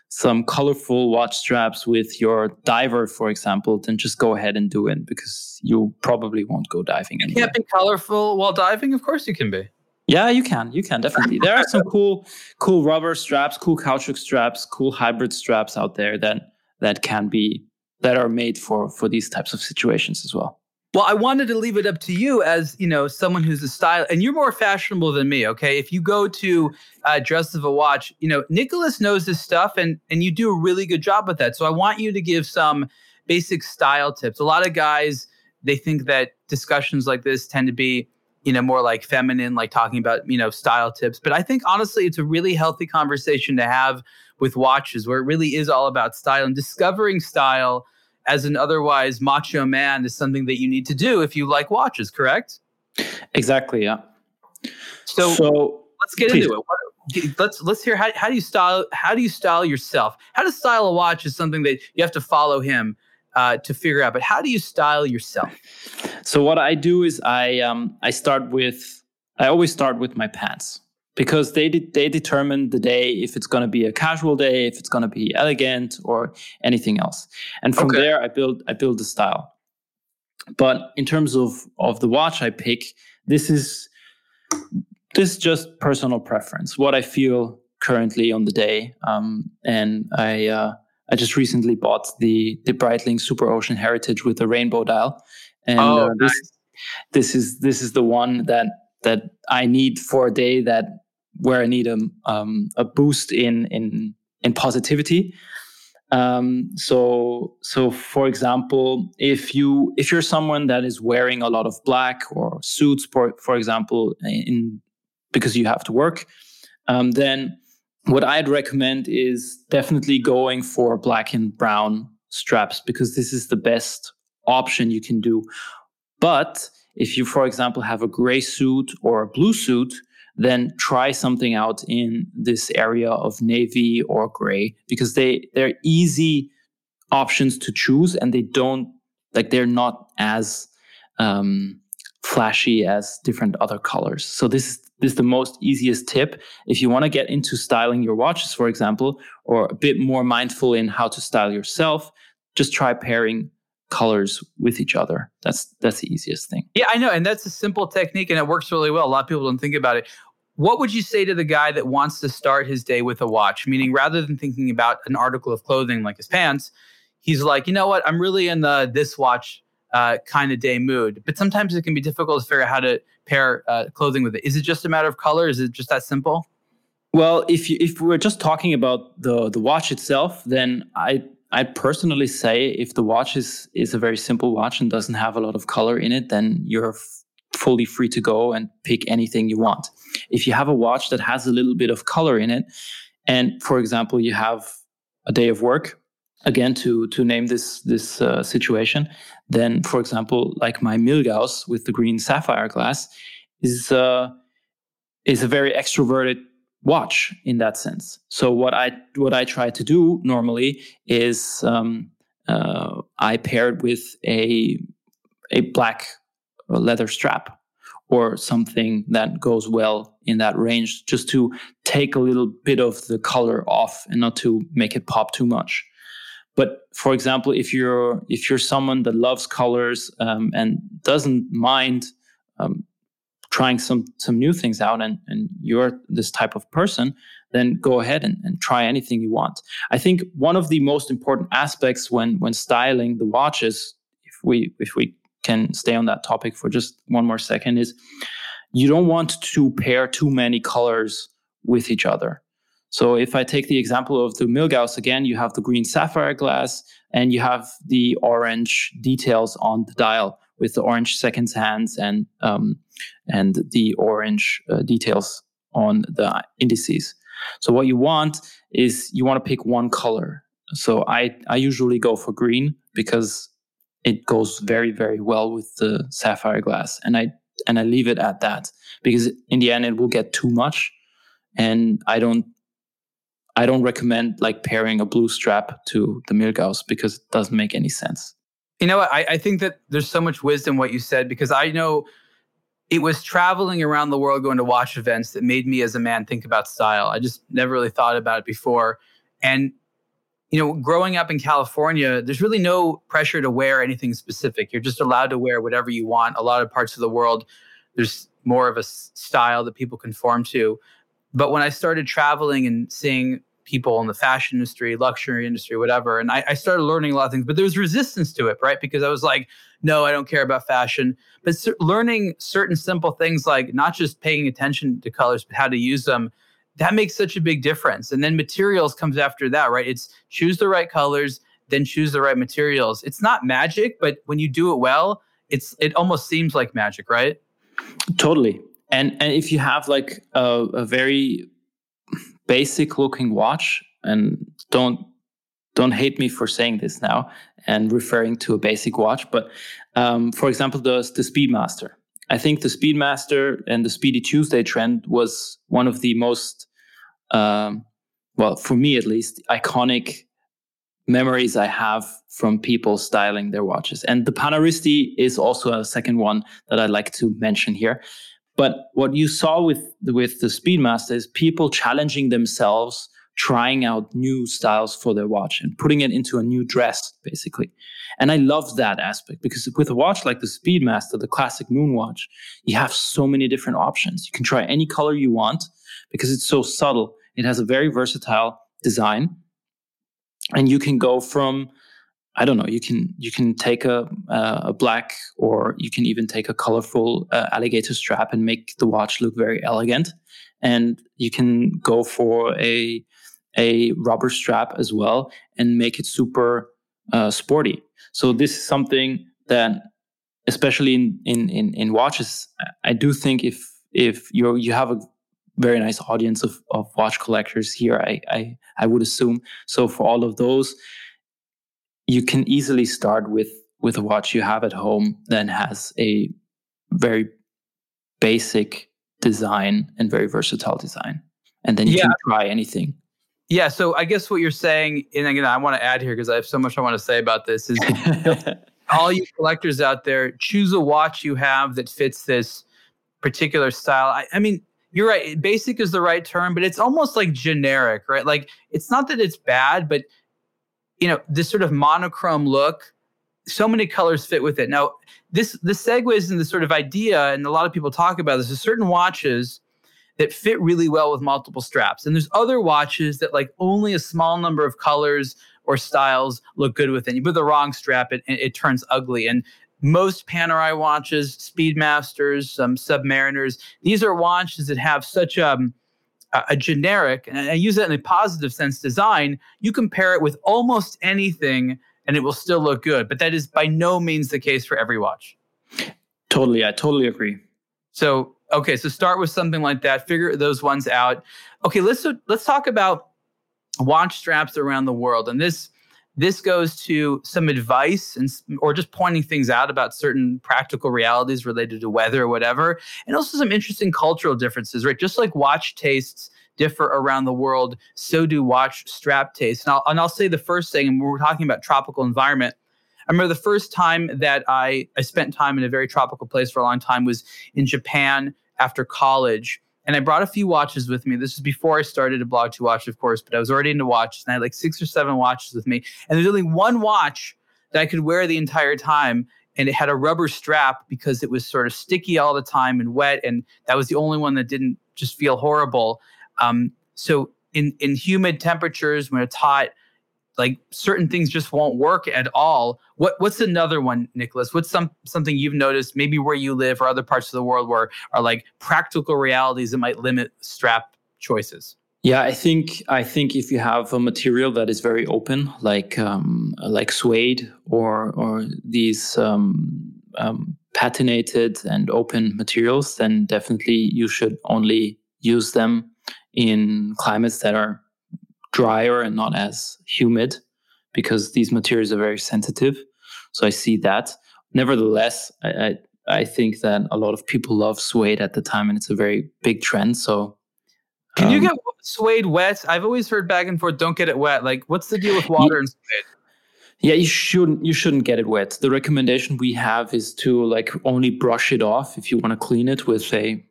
some colorful watch straps with your diver, for example, then just go ahead and do it because you probably won't go diving anywhere. You can't be colorful while diving. Of course, you can be. Yeah, you can. You can definitely. There are some cool, cool rubber straps, cool caoutchouc straps, cool hybrid straps out there that that can be that are made for for these types of situations as well. Well, I wanted to leave it up to you as you know someone who's a style, and you're more fashionable than me. Okay, if you go to uh, Dress Your Watch, you know Nicholas knows his stuff, and and you do a really good job with that. So I want you to give some basic style tips. A lot of guys they think that discussions like this tend to be you know more like feminine, like talking about you know style tips. But I think honestly, it's a really healthy conversation to have with watches, where it really is all about style and discovering style as an otherwise macho man is something that you need to do if you like watches, correct? Exactly. Yeah. So, so let's get please. into it. What, let's let's hear how, how do you style how do you style yourself? How to style a watch is something that you have to follow him uh, to figure out. But how do you style yourself? So what I do is I um, I start with I always start with my pants because they de- they determine the day if it's going to be a casual day, if it's going to be elegant or anything else. And from okay. there, I build I build the style. But in terms of of the watch I pick, this is this is just personal preference, what I feel currently on the day. Um, and I uh, I just recently bought the the Breitling Superocean Heritage with the rainbow dial, and oh, uh, this nice. this is this is the one that that I need for a day that where I need a um, a boost in in in positivity. Um, so so for example, if you if you're someone that is wearing a lot of black or suits, for for example, in because you have to work, um, then what I'd recommend is definitely going for black and brown straps because this is the best option you can do. But if you, for example, have a gray suit or a blue suit, then try something out in this area of navy or gray because they they're easy options to choose and they don't like they're not as um, flashy as different other colors. So this is this is the most easiest tip if you want to get into styling your watches, for example, or a bit more mindful in how to style yourself. Just try pairing colors with each other. That's that's the easiest thing. Yeah, I know, and that's a simple technique, and it works really well. A lot of people don't think about it. What would you say to the guy that wants to start his day with a watch? Meaning, rather than thinking about an article of clothing like his pants, he's like, you know what? I'm really in the this watch uh, kind of day mood. But sometimes it can be difficult to figure out how to pair uh, clothing with it. Is it just a matter of color? Is it just that simple? Well, if you, if we're just talking about the the watch itself, then I I personally say if the watch is is a very simple watch and doesn't have a lot of color in it, then you're fully free to go and pick anything you want. If you have a watch that has a little bit of color in it, and for example, you have a day of work, again to to name this this uh, situation, then for example, like my Milgauss with the green sapphire glass is uh, is a very extroverted watch in that sense. So what I what I try to do normally is um, uh, I paired with a a black leather strap or something that goes well in that range just to take a little bit of the color off and not to make it pop too much. But for example if you're if you're someone that loves colors um, and doesn't mind um, trying some some new things out and and you're this type of person then go ahead and, and try anything you want. I think one of the most important aspects when when styling the watches if we if we can stay on that topic for just one more second is you don't want to pair too many colors with each other. So if I take the example of the Milgauss again, you have the green sapphire glass and you have the orange details on the dial with the orange seconds hands and um, and the orange uh, details on the indices. So what you want is you want to pick one color. So I I usually go for green because it goes very very well with the sapphire glass. And i and i leave it at that because in the end it will get too much. And i don't i don't recommend like pairing a blue strap to the milgauss because it doesn't make any sense. You know I, I think that there's so much wisdom what you said because i know it was traveling around the world going to watch events that made me as a man think about style. I just never really thought about it before. And you know, growing up in California, there's really no pressure to wear anything specific. You're just allowed to wear whatever you want. A lot of parts of the world, there's more of a style that people conform to. But when I started traveling and seeing people in the fashion industry, luxury industry, whatever. And I, I, started learning a lot of things, but there was resistance to it, right? Because I was like, no, I don't care about fashion. But learning certain simple things like not just paying attention to colors, but how to use them, that makes such a big difference. And then materials comes after that, right? It's choose the right colors, then choose the right materials. It's not magic, but when you do it well, it's it almost seems like magic, right? Totally. And and if you have like a, a very basic looking watch and don't don't hate me for saying this now and referring to a basic watch but um, for example the, the speedmaster i think the speedmaster and the speedy tuesday trend was one of the most um, well for me at least iconic memories i have from people styling their watches and the Paneristi is also a second one that i'd like to mention here but what you saw with with the Speedmaster is people challenging themselves, trying out new styles for their watch and putting it into a new dress, basically. And I love that aspect because with a watch like the Speedmaster, the classic moon watch, you have so many different options. You can try any color you want because it's so subtle. It has a very versatile design. And you can go from I don't know. You can you can take a a black or you can even take a colorful uh, alligator strap and make the watch look very elegant. And you can go for a a rubber strap as well and make it super uh, sporty. So this is something that, especially in, in in in watches, I do think if if you you have a very nice audience of, of watch collectors here, I, I I would assume. So for all of those, you can easily start with with a watch you have at home that has a very basic design and very versatile design and then you yeah. can try anything yeah so i guess what you're saying and again i want to add here because i have so much i want to say about this is [laughs] all you collectors out there choose a watch you have that fits this particular style I, I mean you're right basic is the right term but it's almost like generic right like it's not that it's bad but you know, this sort of monochrome look, so many colors fit with it. Now, this this segues in the sort of idea, and a lot of people talk about this. There's certain watches that fit really well with multiple straps, and there's other watches that like only a small number of colors or styles look good with it. You put the wrong strap, it, it turns ugly. And most Panerai watches, Speedmasters, um, Submariners, these are watches that have such um, a generic, and I use that in a positive sense, design, you compare it with almost anything and it will still look good. But that is by no means the case for every watch. Totally. I totally agree. So, okay, so start with something like that, figure those ones out. Okay, let's let's talk about watch straps around the world. And this this goes to some advice and or just pointing things out about certain practical realities related to weather or whatever, and also some interesting cultural differences, right? Just like watch tastes differ around the world, so do watch strap tastes. And I'll, and I'll say the first thing, and we're talking about tropical environment. I remember the first time that I, I spent time in a very tropical place for a long time was in Japan after college and I brought a few watches with me. This is before I started aBlogtoWatch, of course, but I was already into watches and I had like six or seven watches with me. And there's only one watch that I could wear the entire time. And it had a rubber strap because it was sort of sticky all the time and wet. And that was the only one that didn't just feel horrible. Um, so in, in humid temperatures, when it's hot, like certain things just won't work at all. What what's another one, Nicholas? What's some something you've noticed maybe where you live or other parts of the world where are like practical realities that might limit strap choices? Yeah, I think I think if you have a material that is very open, like um, like suede or or these um, um, patinated and open materials, then definitely you should only use them in climates that are drier and not as humid because these materials are very sensitive. So I see that. Nevertheless, I, I, I think that a lot of people love suede at the time, and it's a very big trend. So, can um, you get suede wet? I've always heard back and forth. Don't get it wet. Like, what's the deal with water you, and suede? Yeah, you shouldn't. You shouldn't get it wet. The recommendation we have is to like only brush it off if you want to clean it with a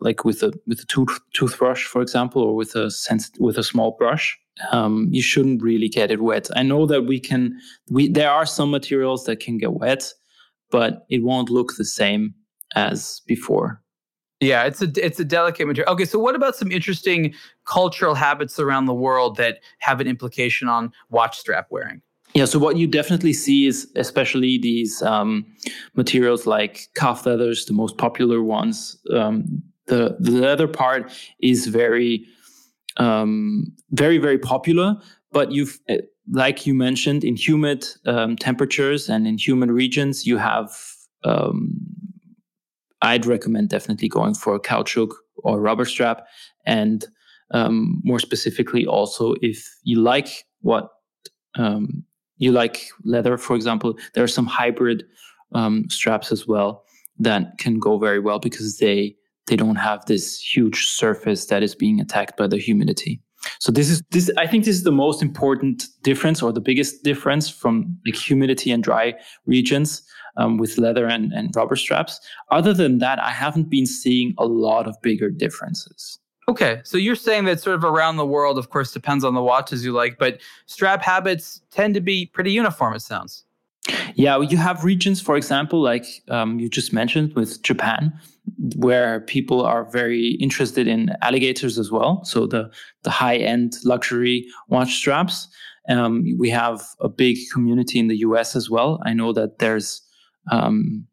like with a with a tooth toothbrush, for example, or with a sens- with a small brush. Um, you shouldn't really get it wet. I know that we can. We there are some materials that can get wet, but it won't look the same as before. Yeah, it's a it's a delicate material. Okay, so what about some interesting cultural habits around the world that have an implication on watch strap wearing? Yeah, so what you definitely see is especially these um, materials like calf leathers, the most popular ones. Um, the the leather part is very, um, very very popular, but you've eh, like you mentioned in humid um, temperatures and in humid regions, you have. Um, I'd recommend definitely going for a caoutchouc or rubber strap, and um, more specifically, also if you like what you like leather, for example, there are some hybrid um, straps as well that can go very well because they they don't have this huge surface that is being attacked by the humidity. So this is this I think this is the most important difference or the biggest difference from like humidity and dry regions um, with leather and, and rubber straps. Other than that, I haven't been seeing a lot of bigger differences. Okay, so you're saying that sort of around the world, of course, depends on the watches you like, but strap habits tend to be pretty uniform. It sounds. Yeah, you have regions, for example, like um, you just mentioned with Japan, where people are very interested in alligators as well. So the the high end luxury watch straps. Um, we have a big community in the U.S. as well. I know that there's um,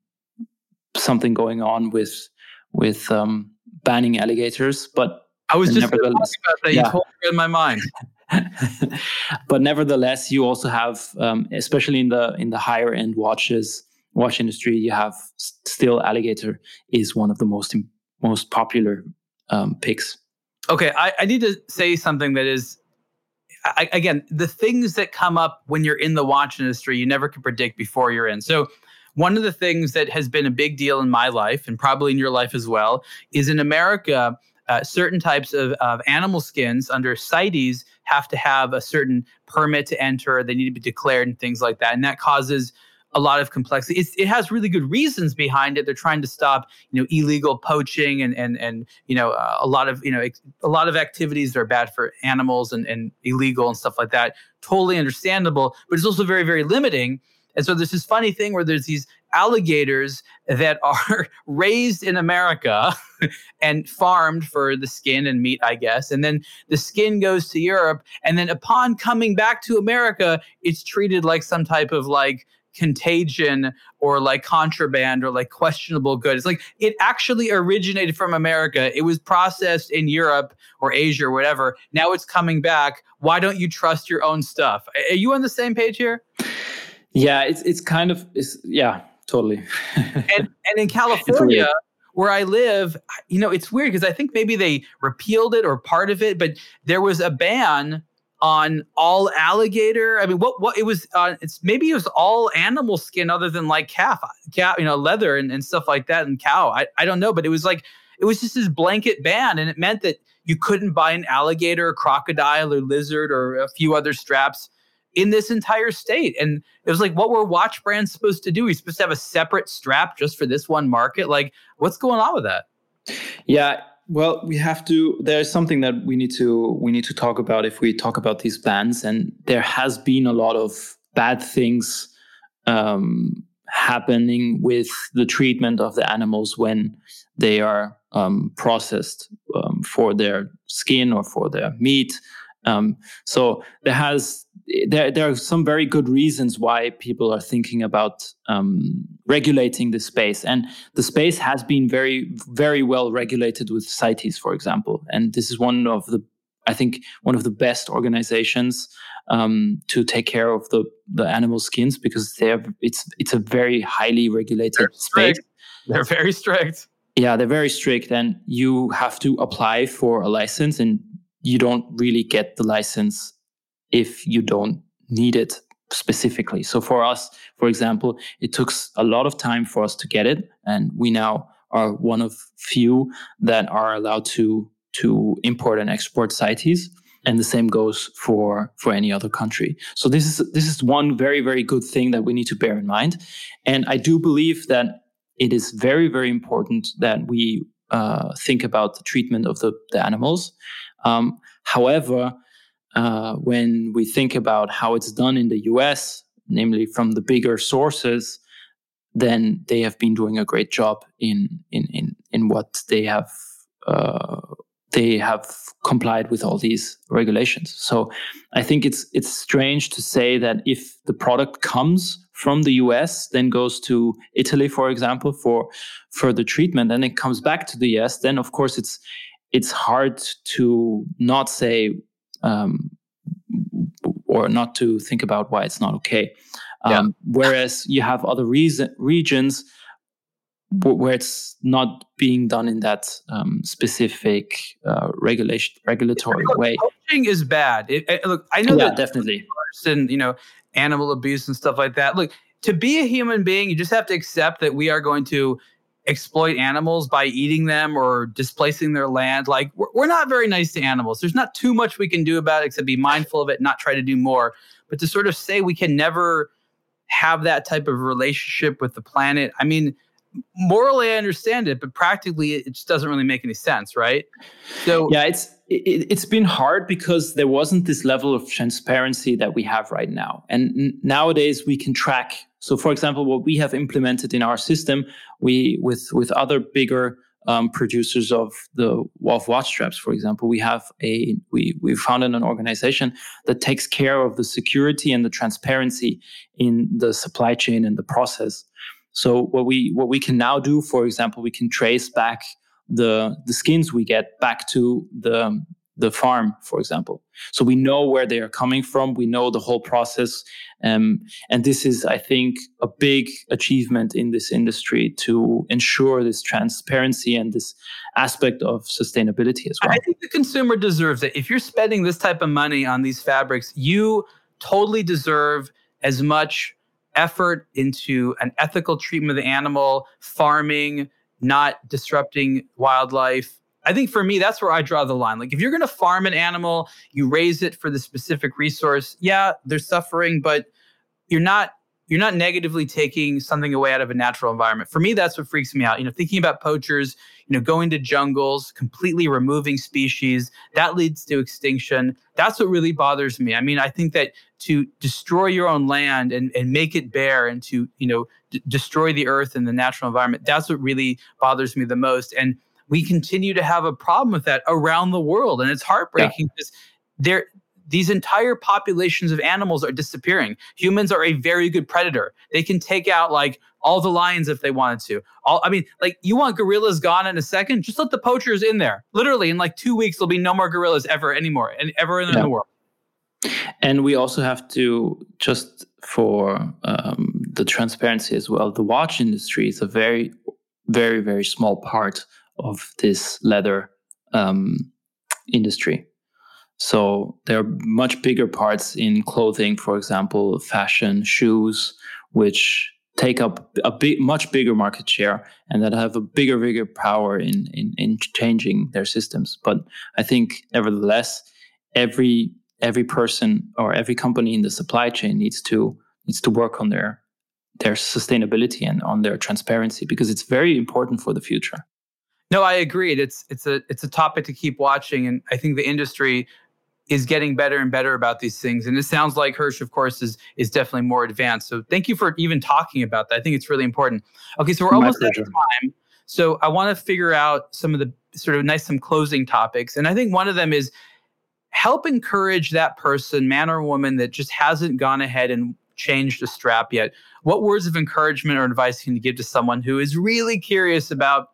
something going on with with um, banning alligators, but I was just about that. Yeah. You told me in my mind. [laughs] but nevertheless, you also have, um, especially in the in the higher end watches watch industry, you have still alligator is one of the most most popular um, picks. Okay, I, I need to say something that is I, again, the things that come up when you're in the watch industry, you never can predict before you're in. So one of the things that has been a big deal in my life and probably in your life as well is in America, uh, certain types of, of animal skins under CITES have to have a certain permit to enter. They need to be declared and things like that. And that causes a lot of complexity. It's, it has really good reasons behind it. They're trying to stop, you know, illegal poaching and and and you know uh, a lot of you know ex- a lot of activities that are bad for animals and and illegal and stuff like that. Totally understandable, but it's also very very limiting and so there's this funny thing where there's these alligators that [laughs] are raised in America and farmed for the skin and meat, I guess. And then the skin goes to Europe. And then upon coming back to America, it's treated like some type of like contagion or like contraband or like questionable good. It's like it actually originated from America. It was processed in Europe or Asia or whatever. Now it's coming back. Why don't you trust your own stuff? Are you on the same page here? Yeah, it's it's kind of it's yeah, totally. [laughs] and and in California, where I live, you know, it's weird because I think maybe they repealed it or part of it, but there was a ban on all alligator. I mean, what what it was uh, it's maybe it was all animal skin other than like calf, cow, you know, leather and, and stuff like that and cow. I, I don't know, but it was like it was just this blanket ban and it meant that you couldn't buy an alligator, crocodile, or lizard or a few other straps in this entire state. And it was like, what were watch brands supposed to do? We're supposed to have a separate strap just for this one market. Like, what's going on with that? Yeah. Well, we have to. There's something that we need to we need to talk about if we talk about these bans, and there has been a lot of bad things um, happening with the treatment of the animals when they are um, processed um, for their skin or for their meat. Um, so there has there, there are some very good reasons why people are thinking about um, regulating the space. And the space has been very, very well regulated with CITES, for example. And this is one of the, I think, one of the best organizations um, to take care of the, the animal skins because they have, it's, it's a very highly regulated they're space. They're very strict. Yeah, they're very strict. And you have to apply for a license and you don't really get the license if you don't need it specifically. So for us, for example, it took a lot of time for us to get it, and we now are one of few that are allowed to to import and export CITES. And the same goes for for any other country. So this is this is one very very good thing that we need to bear in mind. And I do believe that it is very very important that we uh, think about the treatment of the, the animals. Um, however, uh, when we think about how it's done in the US, namely from the bigger sources, then they have been doing a great job in in in in what they have uh, they have complied with all these regulations. So I think it's it's strange to say that if the product comes from the US, then goes to Italy, for example, for further treatment, and it comes back to the US, then of course it's it's hard to not say um, or not to think about why it's not okay. Um, yeah. Whereas you have other reason, regions where it's not being done in that um, specific uh, regulation regulatory way. Coaching is bad. It, it, look, I know yeah, that definitely, and you know, animal abuse and stuff like that. Look, to be a human being, you just have to accept that we are going to exploit animals by eating them or displacing their land. Like we're, we're not very nice to animals. There's not too much we can do about it except be mindful of it, not try to do more. But to sort of say we can never have that type of relationship with the planet, I mean morally I understand it, but practically it just doesn't really make any sense, right? So yeah, it's it, has been hard because there wasn't this level of transparency that we have right now, and nowadays we can track. So, for example, what we have implemented in our system, we with with other bigger um, producers of the of watch straps, for example, we have a we we founded an organization that takes care of the security and the transparency in the supply chain and the process. So what we what we can now do, for example, we can trace back the the skins we get back to the the farm, for example. So we know where they are coming from. We know the whole process, um, and this is, I think, a big achievement in this industry to ensure this transparency and this aspect of sustainability as well. I think the consumer deserves it. If you're spending this type of money on these fabrics, you totally deserve as much effort into an ethical treatment of the animal, farming, not disrupting wildlife. I think for me, that's where I draw the line. Like, if you're going to farm an animal, you raise it for the specific resource. Yeah, they're suffering, but you're not you're not negatively taking something away out of a natural environment. For me, that's what freaks me out. You know, thinking about poachers, you know, going to jungles, completely removing species, that leads to extinction. That's what really bothers me. I mean, I think that to destroy your own land and, and make it bare and to, you know, d- destroy the earth and the natural environment, that's what really bothers me the most. And we continue to have a problem with that around the world. And it's heartbreaking yeah. because there these entire populations of animals are disappearing. Humans are a very good predator. They can take out like all the lions if they wanted to. All I mean, like you want gorillas gone in a second, just let the poachers in there. Literally, in like two weeks, there'll be no more gorillas ever anymore, and ever in yeah. the world. And we also have to just for um, the transparency as well. The watch industry is a very, very, very small part of this leather um, industry. So there are much bigger parts in clothing, for example, fashion, shoes, which take up a big, much bigger market share and that have a bigger, bigger power in, in, in changing their systems. But I think, nevertheless, every every person or every company in the supply chain needs to needs to work on their their sustainability and on their transparency because it's very important for the future. No, I agree. It's it's a it's a topic to keep watching, and I think the industry is getting better and better about these things. And it sounds like Hirsch, of course, is is definitely more advanced. So thank you for even talking about that. I think it's really important. Okay, so we're almost at time. So I want to figure out some of the sort of nice some closing topics. And I think one of them is help encourage that person, man or woman, that just hasn't gone ahead and changed a strap yet. What words of encouragement or advice can you give to someone who is really curious about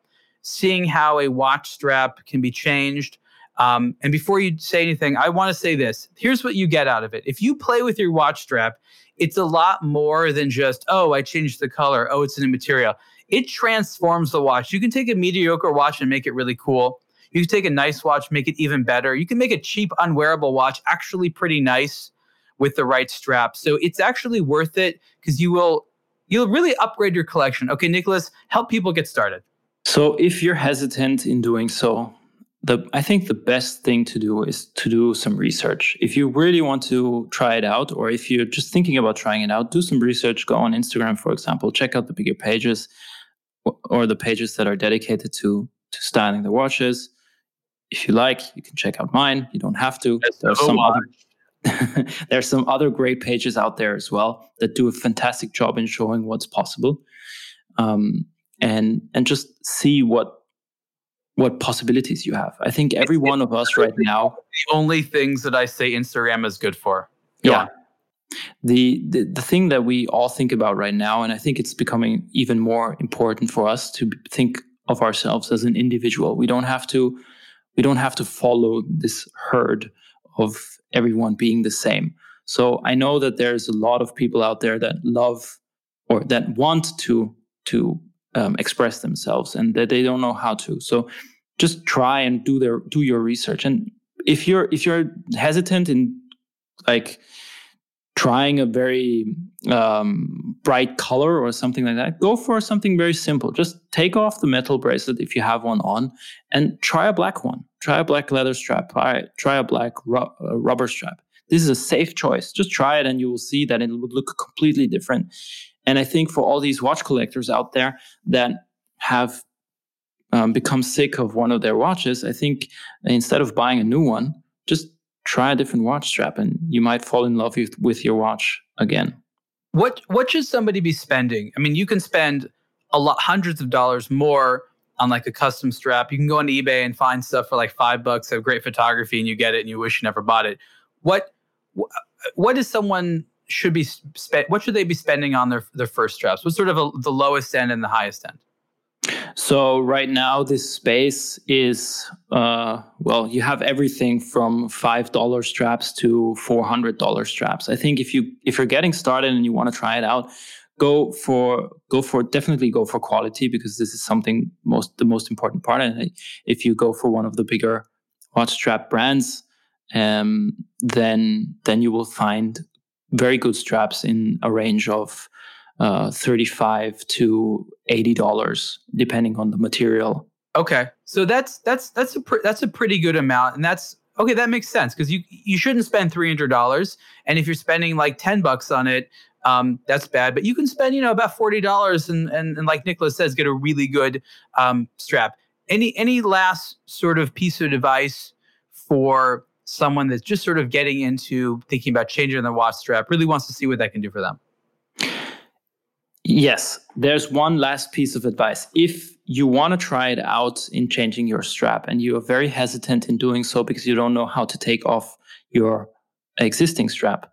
seeing how a watch strap can be changed? Um, and before you say anything, I want to say this. Here's what you get out of it. If you play with your watch strap, it's a lot more than just, oh, I changed the color. Oh, it's a new material. It transforms the watch. You can take a mediocre watch and make it really cool. You can take a nice watch, make it even better. You can make a cheap, unwearable watch actually pretty nice with the right strap. So it's actually worth it because you will you'll really upgrade your collection. Okay, Nicholas, help people get started. So if you're hesitant in doing so, the I think the best thing to do is to do some research. If you really want to try it out, or if you're just thinking about trying it out, do some research. Go on Instagram, for example, check out the bigger pages or the pages that are dedicated to to styling the watches. If you like, you can check out mine. You don't have to. There's some other [laughs] there's some other great pages out there as well that do a fantastic job in showing what's possible. Um, and and just see what what possibilities you have. I think every one of us right now. The only things that I say Instagram is good for. Go yeah. The, the the thing that we all think about right now, and I think it's becoming even more important for us to think of ourselves as an individual. We don't have to we don't have to follow this herd of everyone being the same. So I know that there's a lot of people out there that love or that want to to um, express themselves and that they don't know how to. So just try and do their do your research. And if you're if you're hesitant in like trying a very um, bright color or something like that, go for something very simple. Just take off the metal bracelet if you have one on, and try a black one. Try a black leather strap. Try try a black ru- uh, rubber strap. This is a safe choice. Just try it, and you will see that it would look completely different. And I think for all these watch collectors out there that have um, become sick of one of their watches, I think instead of buying a new one, just try a different watch strap and you might fall in love with, with your watch again. What what should somebody be spending? I mean, you can spend a lot hundreds of dollars more on like a custom strap. You can go on eBay and find stuff for like five bucks, have great photography, and you get it and you wish you never bought it. What what is someone should be spent? What should they be spending on their their first straps? What's sort of a, the lowest end and the highest end? So right now, this space is uh, well, you have everything from five dollar straps to four hundred dollar straps. I think if you if you're getting started and you want to try it out, go for go for definitely go for quality because this is something most the most important part. And if you go for one of the bigger watch strap brands, um, then then you will find very good straps in a range of uh, 35 to 80 dollars depending on the material. Okay so that's that's that's a pr- that's a pretty good amount and that's okay that makes sense because you you shouldn't spend 300 dollars and if you're spending like 10 bucks on it um, that's bad but you can spend you know about 40 dollars and, and and like nicholas says get a really good um, strap. Any any last sort of piece of advice for someone that's just sort of getting into thinking about changing their watch strap, really wants to see what that can do for them? Yes, there's one last piece of advice. If you want to try it out in changing your strap and you are very hesitant in doing so because you don't know how to take off your existing strap,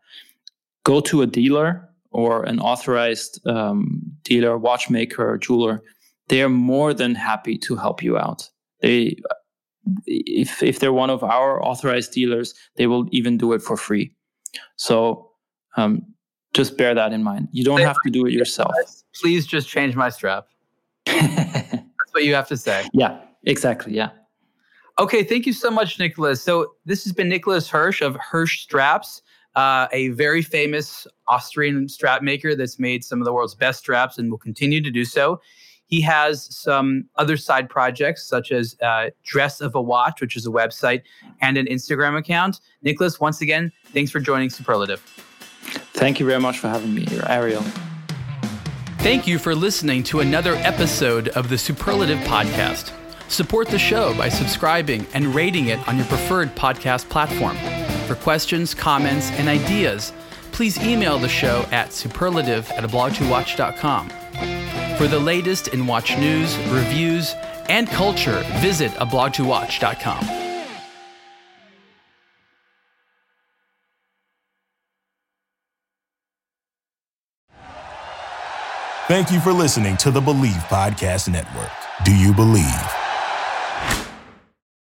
go to a dealer or an authorized um, dealer, watchmaker, jeweler. They are more than happy to help you out. They if if they're one of our authorized dealers, they will even do it for free. So um, just bear that in mind. You don't have to do it yourself. Please just change my strap. [laughs] That's what you have to say. Yeah, exactly. Yeah. Okay, thank you so much, Nicholas. So this has been Nicholas Hirsch of Hirsch Straps, uh, a very famous Austrian strap maker that's made some of the world's best straps and will continue to do so. He has some other side projects, such as uh, Dress Your Watch, which is a website, and an Instagram account. Nicholas, once again, thanks for joining Superlative. Thank you very much for having me here, Ariel. Thank you for listening to another episode of the Superlative Podcast. Support the show by subscribing and rating it on your preferred podcast platform. For questions, comments, and ideas, please email the show at superlative at ablogtowatch.com. For the latest in watch news, reviews, and culture, visit ablogtowatch.com. Thank you for listening to the Believe Podcast Network. Do you believe?